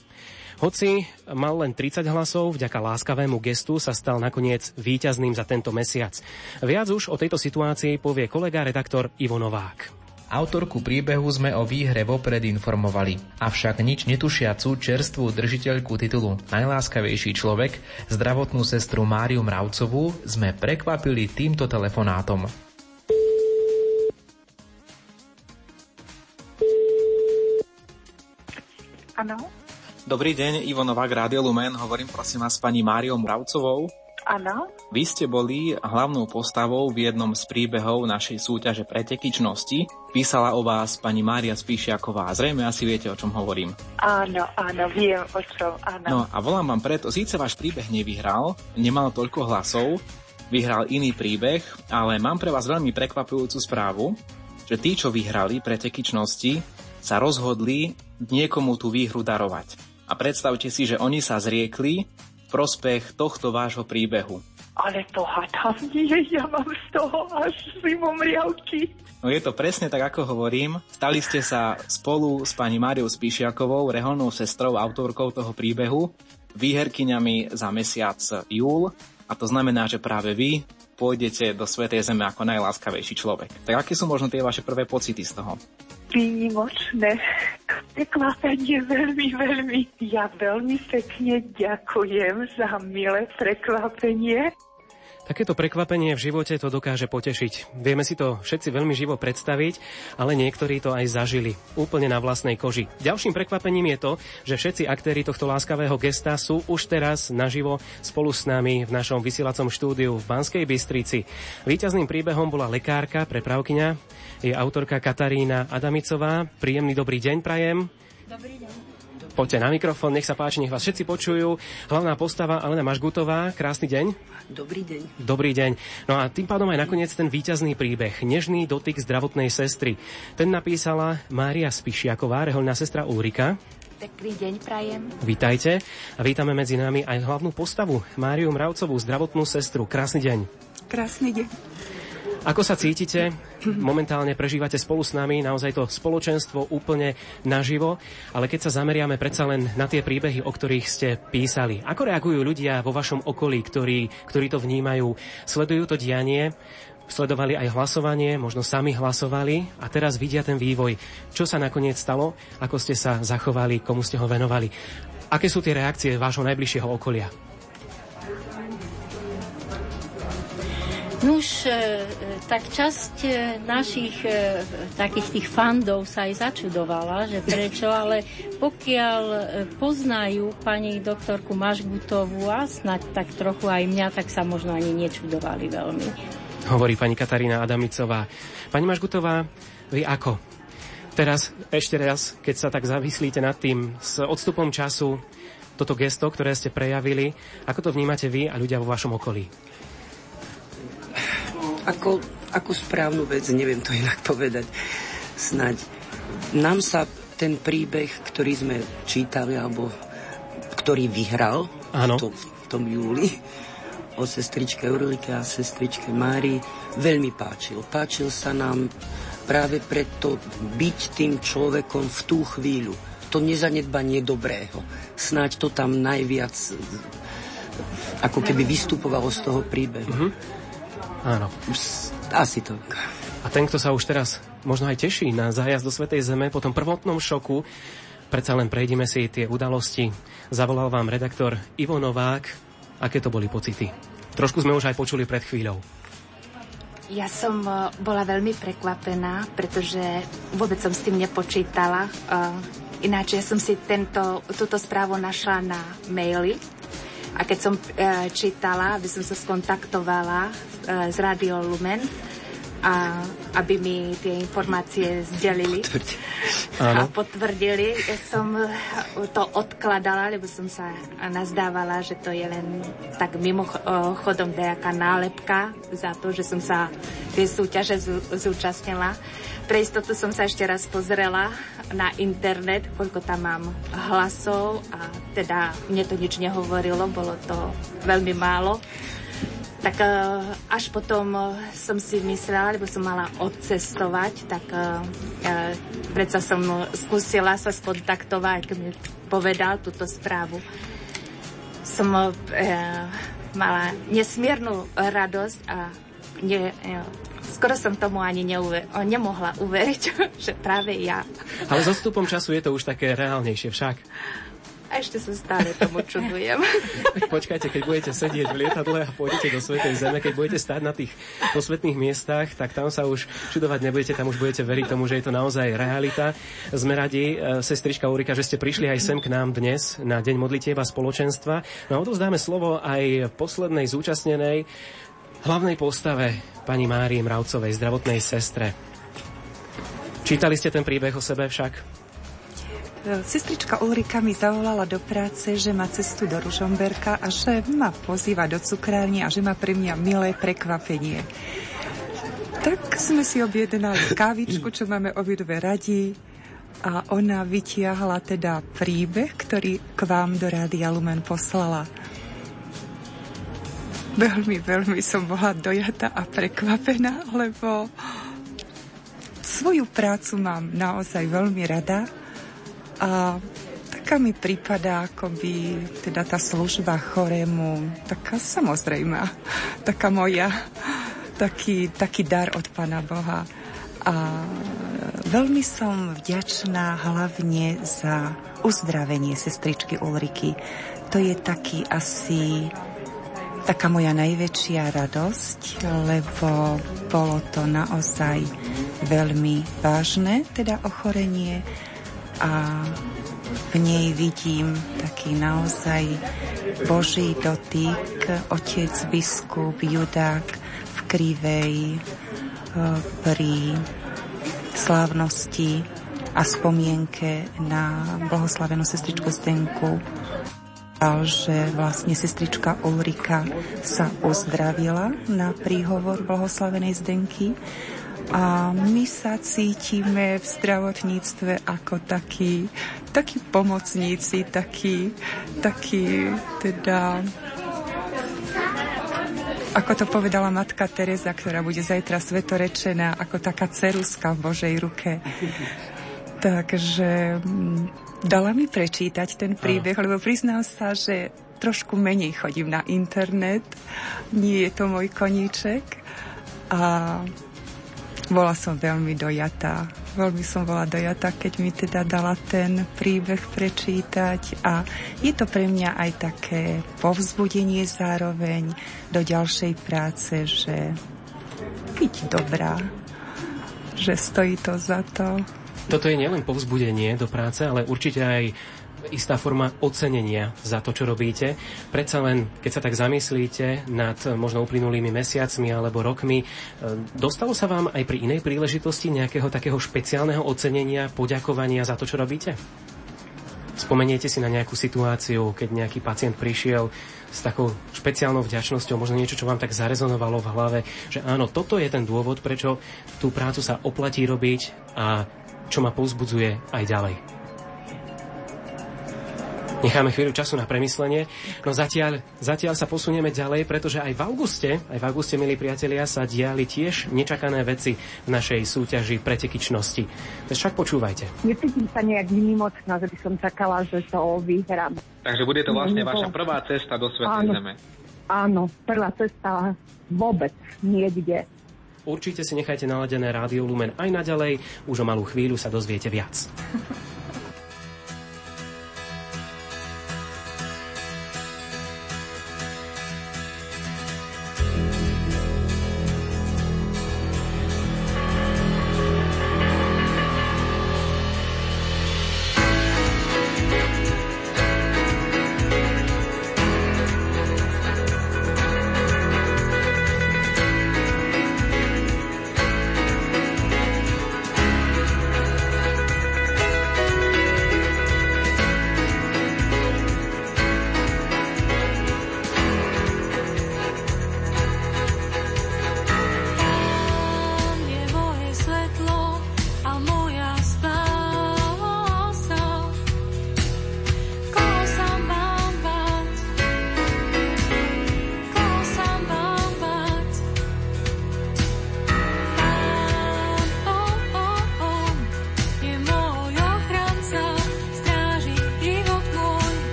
Hoci mal len 30 hlasov, vďaka láskavému gestu sa stal nakoniec víťazným za tento mesiac. Viac už o tejto situácii povie kolega redaktor Ivo Novák. Autorku príbehu sme o výhre vopred informovali, avšak nič netušiacu čerstvú držiteľku titulu Najláskavejší človek, zdravotnú sestru Máriu Mravcovú, sme prekvapili týmto telefonátom. Áno. Dobrý deň, Ivo Novák, Rádio Lumen. Hovorím prosím vás s pani Máriou Mravcovou. Áno. Vy ste boli hlavnou postavou v jednom z príbehov našej súťaže pretekyčnosti. Písala o vás pani Mária Spíšiaková. Zrejme asi viete, o čom hovorím. Áno, áno, viem o čom, áno. No a volám vám preto, síce váš príbeh nevyhral, nemal toľko hlasov, vyhral iný príbeh, ale mám pre vás veľmi prekvapujúcu správu, že tí, čo vyhrali pretekyčnosti, sa rozhodli niekomu tú výhru darovať. A predstavte si, že oni sa zriekli v prospech tohto vášho príbehu. Ale to hádam *laughs* nie, ja mám z toho až riavky. No je to presne tak, ako hovorím. Stali ste sa spolu s pani Máriou Spíšiakovou, reholnou sestrou, autorkou toho príbehu, výherkyňami za mesiac júl. A to znamená, že práve vy pôjdete do Svetej Zeme ako najláskavejší človek. Tak aké sú možno tie vaše prvé pocity z toho? Výnimočné prekvapenie, veľmi, veľmi. Ja veľmi pekne ďakujem za milé prekvapenie. Takéto prekvapenie v živote to dokáže potešiť. Vieme si to všetci veľmi živo predstaviť, ale niektorí to aj zažili, úplne na vlastnej koži. Ďalším prekvapením je to, že všetci aktéri tohto láskavého gesta sú už teraz naživo spolu s nami v našom vysielacom štúdiu v Banskej Bystrici. Výťazným príbehom bola lekárka, prepravkyňa, je autorka Katarína Adamicová. Príjemný dobrý deň prajem. Dobrý deň. Poďte na mikrofón, nech sa páči, nech vás všetci počujú. Hlavná postava Alena Mažgutová, krásny deň. Dobrý deň. Dobrý deň. No a tým pádom aj nakoniec ten víťazný príbeh, nežný dotyk zdravotnej sestry. Ten napísala Mária Spišiaková, reholná sestra Úrika. Pekný deň prajem. Vítajte a vítame medzi nami aj hlavnú postavu, Máriu Mravcovú, zdravotnú sestru. Krásny deň. Krásny deň. Ako sa cítite? Momentálne prežívate spolu s nami naozaj to spoločenstvo úplne naživo, ale keď sa zameriame predsa len na tie príbehy, o ktorých ste písali. Ako reagujú ľudia vo vašom okolí, ktorí, ktorí to vnímajú? Sledujú to dianie? Sledovali aj hlasovanie, možno sami hlasovali a teraz vidia ten vývoj. Čo sa nakoniec stalo? Ako ste sa zachovali? Komu ste ho venovali? Aké sú tie reakcie vášho najbližšieho okolia? Nuž, e, tak časť e, našich e, takých tých fandov sa aj začudovala, že prečo, ale pokiaľ poznajú pani doktorku Mažgutovú a snať tak trochu aj mňa, tak sa možno ani nečudovali veľmi. Hovorí pani Katarína Adamicová. Pani Mažgutová, vy ako? Teraz, ešte raz, keď sa tak zavyslíte nad tým s odstupom času, toto gesto, ktoré ste prejavili, ako to vnímate vy a ľudia vo vašom okolí? Ako, ako správnu vec, neviem to inak povedať. Snaď. Nám sa ten príbeh, ktorý sme čítali, alebo ktorý vyhral v, to, v tom júli, o sestričke Eurlike a sestričke Mári, veľmi páčil. Páčil sa nám práve preto byť tým človekom v tú chvíľu. To nezanedbanie dobrého. Snáď to tam najviac ako keby vystupovalo z toho príbehu. Mm-hmm. Áno. Asi to. A ten, kto sa už teraz možno aj teší na zájazd do Svetej Zeme po tom prvotnom šoku, predsa len prejdime si tie udalosti. Zavolal vám redaktor Ivo Novák. Aké to boli pocity? Trošku sme už aj počuli pred chvíľou. Ja som e, bola veľmi prekvapená, pretože vôbec som s tým nepočítala. E, ináč ja som si tento, túto správu našla na maili a keď som e, čítala, aby som sa skontaktovala e, z Radio Lumen, a aby mi tie informácie zdelili a potvrdili. Ja som to odkladala, lebo som sa nazdávala, že to je len tak mimochodom nejaká nálepka za to, že som sa tie súťaže zúčastnila. Pre istotu som sa ešte raz pozrela na internet, koľko tam mám hlasov a teda mne to nič nehovorilo, bolo to veľmi málo. Tak e, až potom e, som si myslela, lebo som mala odcestovať, tak e, predsa som skúsila sa skontaktovať, keď mi povedal túto správu. Som mala nesmiernu radosť a ne, skoro som tomu ani neuver- nemohla uveriť, *laughs* že práve ja. Ale so stupom času je to už také reálnejšie však. A ešte sa stále tomu čudujem. *laughs* Počkajte, keď budete sedieť v lietadle a pôjdete do Svetej Zeme, keď budete stáť na tých posvetných miestach, tak tam sa už čudovať nebudete, tam už budete veriť tomu, že je to naozaj realita. Sme radi, e, sestrička Ulrika, že ste prišli aj sem k nám dnes na Deň modlitieba spoločenstva. No a odovzdáme slovo aj poslednej zúčastnenej hlavnej postave pani Márii Mravcovej, zdravotnej sestre. Čítali ste ten príbeh o sebe však? Sestrička Ulrika mi zavolala do práce, že má cestu do Ružomberka a že ma pozýva do cukrárne a že má pre mňa milé prekvapenie. Tak sme si objednali *clears throat* kávičku, čo máme obidve radi a ona vytiahla teda príbeh, ktorý k vám do Rádia Lumen poslala. Veľmi, veľmi som bola dojata a prekvapená, lebo svoju prácu mám naozaj veľmi rada a taká mi prípada, ako by teda tá služba chorému, taká samozrejmá, taká moja, taký, taký dar od Pána Boha. A veľmi som vďačná hlavne za uzdravenie sestričky Ulriky. To je taký asi taká moja najväčšia radosť, lebo bolo to naozaj veľmi vážne, teda ochorenie. A v nej vidím taký naozaj Boží dotyk, otec biskup Judák v Krivej e, pri slávnosti a spomienke na blahoslavenú sestričku Zdenku že vlastne sestrička Ulrika sa ozdravila na príhovor blahoslavenej Zdenky a my sa cítime v zdravotníctve ako takí, takí pomocníci, takí, takí teda ako to povedala matka Teresa, ktorá bude zajtra svetorečená, ako taká ceruska v Božej ruke. Takže mm, dala mi prečítať ten príbeh, lebo priznám sa, že trošku menej chodím na internet. Nie je to môj koníček. A bola som veľmi dojatá. Veľmi som bola dojatá, keď mi teda dala ten príbeh prečítať a je to pre mňa aj také povzbudenie zároveň do ďalšej práce, že byť dobrá, že stojí to za to. Toto je nielen povzbudenie do práce, ale určite aj istá forma ocenenia za to, čo robíte. Predsa len, keď sa tak zamyslíte nad možno uplynulými mesiacmi alebo rokmi, e, dostalo sa vám aj pri inej príležitosti nejakého takého špeciálneho ocenenia, poďakovania za to, čo robíte? Spomeniete si na nejakú situáciu, keď nejaký pacient prišiel s takou špeciálnou vďačnosťou, možno niečo, čo vám tak zarezonovalo v hlave, že áno, toto je ten dôvod, prečo tú prácu sa oplatí robiť a čo ma povzbudzuje aj ďalej. Necháme chvíľu času na premyslenie. No zatiaľ, zatiaľ sa posunieme ďalej, pretože aj v auguste, aj v auguste, milí priatelia, sa diali tiež nečakané veci v našej súťaži pretekyčnosti. Však počúvajte. Necítim sa nejak vynimočná, že by som čakala, že to vyhrám. Takže bude to vlastne vaša prvá cesta do Svetej áno, Zeme. Áno, prvá cesta vôbec niekde. Určite si nechajte naladené Rádio Lumen aj naďalej, už o malú chvíľu sa dozviete viac. *laughs*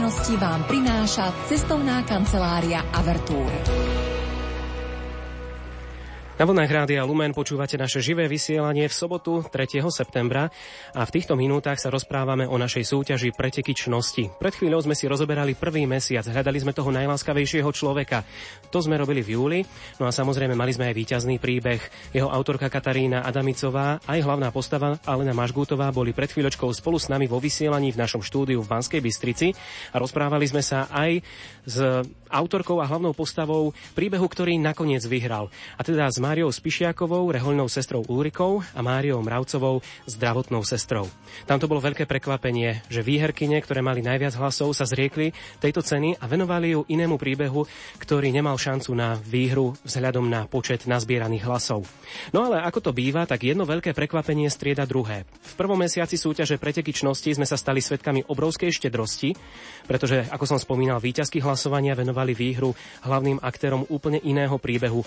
pretekyčnosti vám prináša cestovná kancelária Avertúr. Na vlnách Rádia Lumen počúvate naše živé vysielanie v sobotu 3. septembra a v týchto minútach sa rozprávame o našej súťaži pretekyčnosti. Pred chvíľou sme si rozoberali prvý mesiac, hľadali sme toho najláskavejšieho človeka. To sme robili v júli, no a samozrejme mali sme aj víťazný príbeh. Jeho autorka Katarína Adamicová, aj hlavná postava Alena Mažgútová boli pred chvíľočkou spolu s nami vo vysielaní v našom štúdiu v Banskej Bystrici a rozprávali sme sa aj s autorkou a hlavnou postavou príbehu, ktorý nakoniec vyhral. A teda s Máriou Spišiakovou, rehoľnou sestrou Ulrikou a Máriou Mravcovou, zdravotnou sestrou. Tam to bolo veľké prekvapenie, že výherkyne, ktoré mali najviac hlasov, sa zriekli tejto ceny a venovali ju inému príbehu, ktorý nemal šancu na výhru vzhľadom na počet nazbieraných hlasov. No ale ako to býva, tak jedno veľké prekvapenie strieda druhé. V prvom mesiaci súťaže pretekyčnosti sme sa stali svetkami obrovskej štedrosti, pretože, ako som spomínal, výťazky hlasovania venovali výhru hlavným aktérom úplne iného príbehu.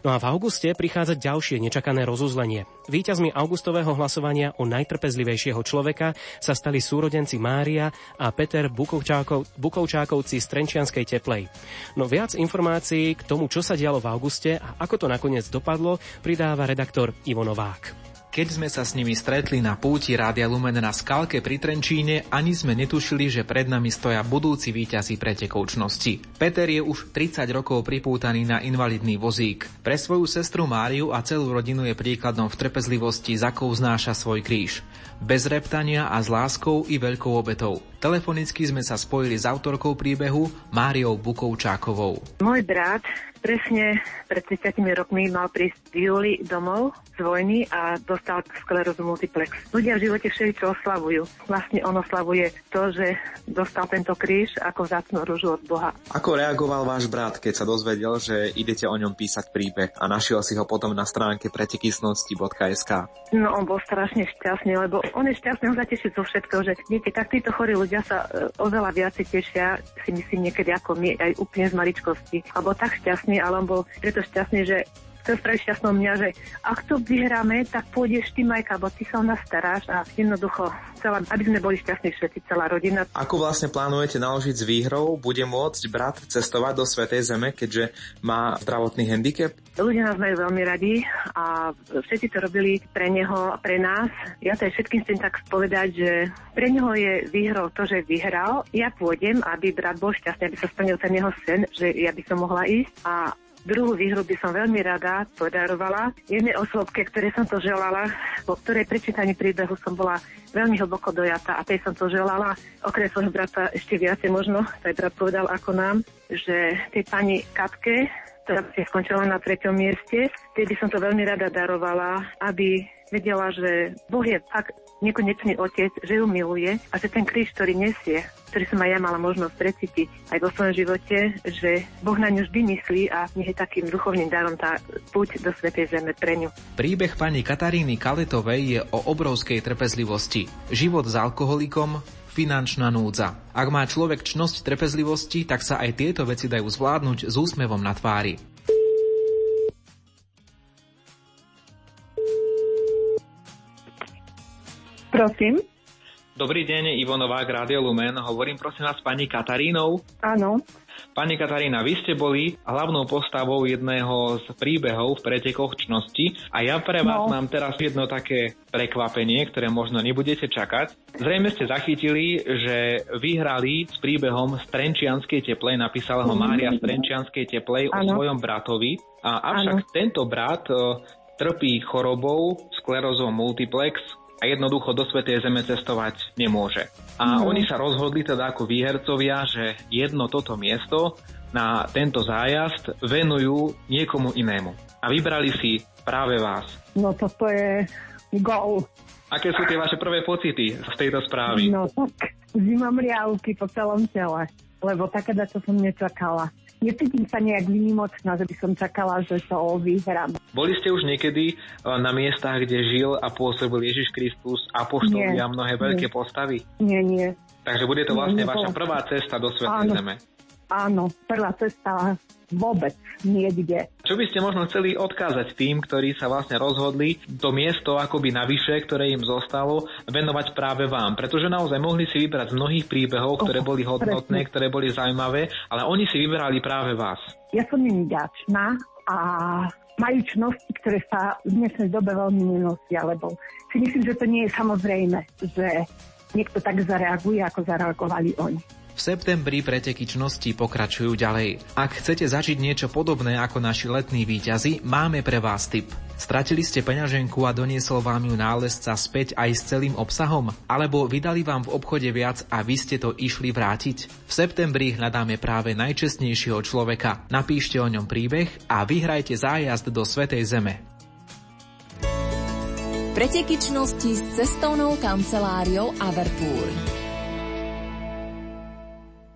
No a v auguste prichádza ďalšie nečakané rozuzlenie. Výťazmi augustového hlasovania o najtrpezlivejšieho človeka sa stali súrodenci Mária a Peter Bukovčákov, Bukovčákovci z Trenčianskej teplej. No viac informácií k tomu, čo sa dialo v auguste a ako to nakoniec dopadlo, pridáva redaktor Ivo Novák. Keď sme sa s nimi stretli na púti Rádia Lumen na skalke pri Trenčíne, ani sme netušili, že pred nami stoja budúci víťazi pretekoučnosti. Peter je už 30 rokov pripútaný na invalidný vozík. Pre svoju sestru Máriu a celú rodinu je príkladom v trpezlivosti, za akou znáša svoj kríž. Bez reptania a s láskou i veľkou obetou. Telefonicky sme sa spojili s autorkou príbehu Máriou Bukovčákovou. Môj brat Presne pred 30 rokmi mal prísť v júli domov z vojny a dostal sklerózu multiplex. Ľudia v živote všetko oslavujú. Vlastne on oslavuje to, že dostal tento kríž ako vzácnú rúžu od Boha. Ako reagoval váš brat, keď sa dozvedel, že idete o ňom písať príbeh a našiel si ho potom na stránke pretekysnosti.sk? No on bol strašne šťastný, lebo on je šťastný, on sa teší zo všetkého, že viete, tak títo chorí ľudia sa e, oveľa viacej tešia, si myslím niekedy ako my, aj úplne z maličkosti. Alebo tak šťastný šťastný, ale on bol preto šťastný, že chcel spraviť šťastnou mňa, že ak to vyhráme, tak pôjdeš ty, Majka, bo ty sa o nás staráš a jednoducho celá, aby sme boli šťastní všetci, celá rodina. Ako vlastne plánujete naložiť s výhrou? Bude môcť brat cestovať do Svetej Zeme, keďže má zdravotný handicap? Ľudia nás majú veľmi radi a všetci to robili pre neho a pre nás. Ja to aj všetkým chcem tak povedať, že pre neho je výhrou to, že vyhral. Ja pôjdem, aby brat bol šťastný, aby sa splnil ten jeho sen, že ja by som mohla ísť a Druhú výhru by som veľmi rada podarovala jednej osobke, ktoré som to želala, po ktorej prečítaní príbehu som bola veľmi hlboko dojata a tej som to želala. Okrem svojho brata ešte viacej možno, aj brat povedal ako nám, že tej pani Katke, ktorá si skončila na treťom mieste, tej by som to veľmi rada darovala, aby vedela, že Boh je fakt nekonečný otec, že ju miluje a že ten kríž, ktorý nesie, ktorý som aj ja mala možnosť precítiť aj vo svojom živote, že Boh na ňu vždy myslí a nech je takým duchovným darom tá púť do Svetej Zeme pre ňu. Príbeh pani Kataríny Kaletovej je o obrovskej trpezlivosti. Život s alkoholikom, finančná núdza. Ak má človek čnosť trpezlivosti, tak sa aj tieto veci dajú zvládnuť s úsmevom na tvári. Prosím. Dobrý deň, Ivo Novák, Radio Lumen. Hovorím prosím vás pani Katarínou. Áno. Pani Katarína, vy ste boli hlavnou postavou jedného z príbehov v pretekoch čnosti a ja pre vás no. mám teraz jedno také prekvapenie, ktoré možno nebudete čakať. Zrejme ste zachytili, že vyhrali s príbehom z Trenčianskej teplej, napísala ho Mária z Trenčianskej teplej ano. o svojom bratovi. A avšak ano. tento brat uh, trpí chorobou sklerózou multiplex, a jednoducho do Svetej Zeme cestovať nemôže. A no. oni sa rozhodli teda ako výhercovia, že jedno toto miesto na tento zájazd venujú niekomu inému. A vybrali si práve vás. No toto je gol. Aké sú tie vaše prvé pocity z tejto správy? No tak zimám riavky po celom tele, lebo také čo som nečakala necítim sa nejak výnimočná, že by som čakala, že to vyhrám. Boli ste už niekedy e, na miestach, kde žil a pôsobil Ježiš Kristus, apoštoli a mnohé veľké nie. postavy? Nie, nie. Takže bude to vlastne nie, vaša prvá cesta do Svetej Zeme. Áno, prvá cesta vôbec niekde. Čo by ste možno chceli odkázať tým, ktorí sa vlastne rozhodli to miesto akoby navyše, ktoré im zostalo, venovať práve vám? Pretože naozaj mohli si vybrať z mnohých príbehov, ktoré boli hodnotné, ktoré boli zaujímavé, ale oni si vybrali práve vás. Ja som im ďačná a majú čnosti, ktoré sa v dnešnej dobe veľmi nenosia, lebo si myslím, že to nie je samozrejme, že niekto tak zareaguje, ako zareagovali oni. V septembri preteky čnosti pokračujú ďalej. Ak chcete zažiť niečo podobné ako naši letní výťazi, máme pre vás tip. Stratili ste peňaženku a doniesol vám ju nálezca späť aj s celým obsahom? Alebo vydali vám v obchode viac a vy ste to išli vrátiť? V septembri hľadáme práve najčestnejšieho človeka. Napíšte o ňom príbeh a vyhrajte zájazd do Svetej Zeme. Preteky čnosti s cestovnou kanceláriou Avertúr.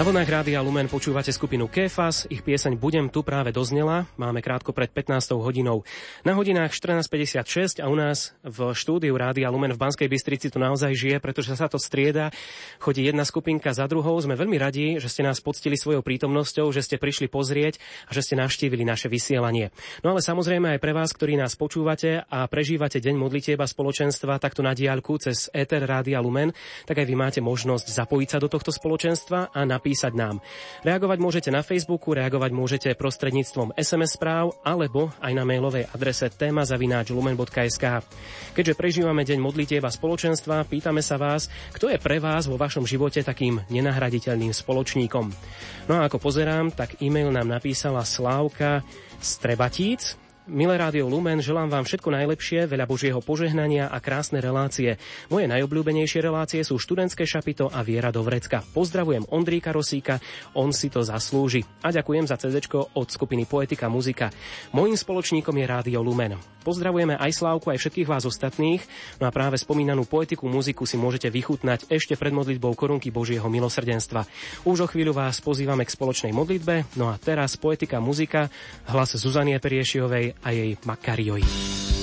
Na vlnách Rádia Lumen počúvate skupinu Kefas, ich pieseň Budem tu práve doznela, máme krátko pred 15 hodinou. Na hodinách 14.56 a u nás v štúdiu Rádia Lumen v Banskej Bystrici to naozaj žije, pretože sa to strieda, chodí jedna skupinka za druhou. Sme veľmi radi, že ste nás poctili svojou prítomnosťou, že ste prišli pozrieť a že ste navštívili naše vysielanie. No ale samozrejme aj pre vás, ktorí nás počúvate a prežívate deň modlitieba spoločenstva takto na diaľku cez Eter Rádia Lumen, tak aj vy máte možnosť zapojiť sa do tohto spoločenstva a napísať napísať nám. Reagovať môžete na Facebooku, reagovať môžete prostredníctvom SMS správ alebo aj na mailovej adrese téma lumen.sk. Keďže prežívame deň modlitieb a spoločenstva, pýtame sa vás, kto je pre vás vo vašom živote takým nenahraditeľným spoločníkom. No a ako pozerám, tak e-mail nám napísala Slávka Strebatíc, Milé Rádio Lumen, želám vám všetko najlepšie, veľa Božieho požehnania a krásne relácie. Moje najobľúbenejšie relácie sú študentské šapito a Viera do Vrecka. Pozdravujem Ondríka Rosíka, on si to zaslúži. A ďakujem za CD od skupiny Poetika Muzika. Mojím spoločníkom je Rádio Lumen. Pozdravujeme aj Slávku, aj všetkých vás ostatných. No a práve spomínanú poetiku muziku si môžete vychutnať ešte pred modlitbou korunky Božieho milosrdenstva. Už o chvíľu vás pozývame k spoločnej modlitbe. No a teraz poetika muzika, hlas Zuzanie Periešiovej a jej Makarioj.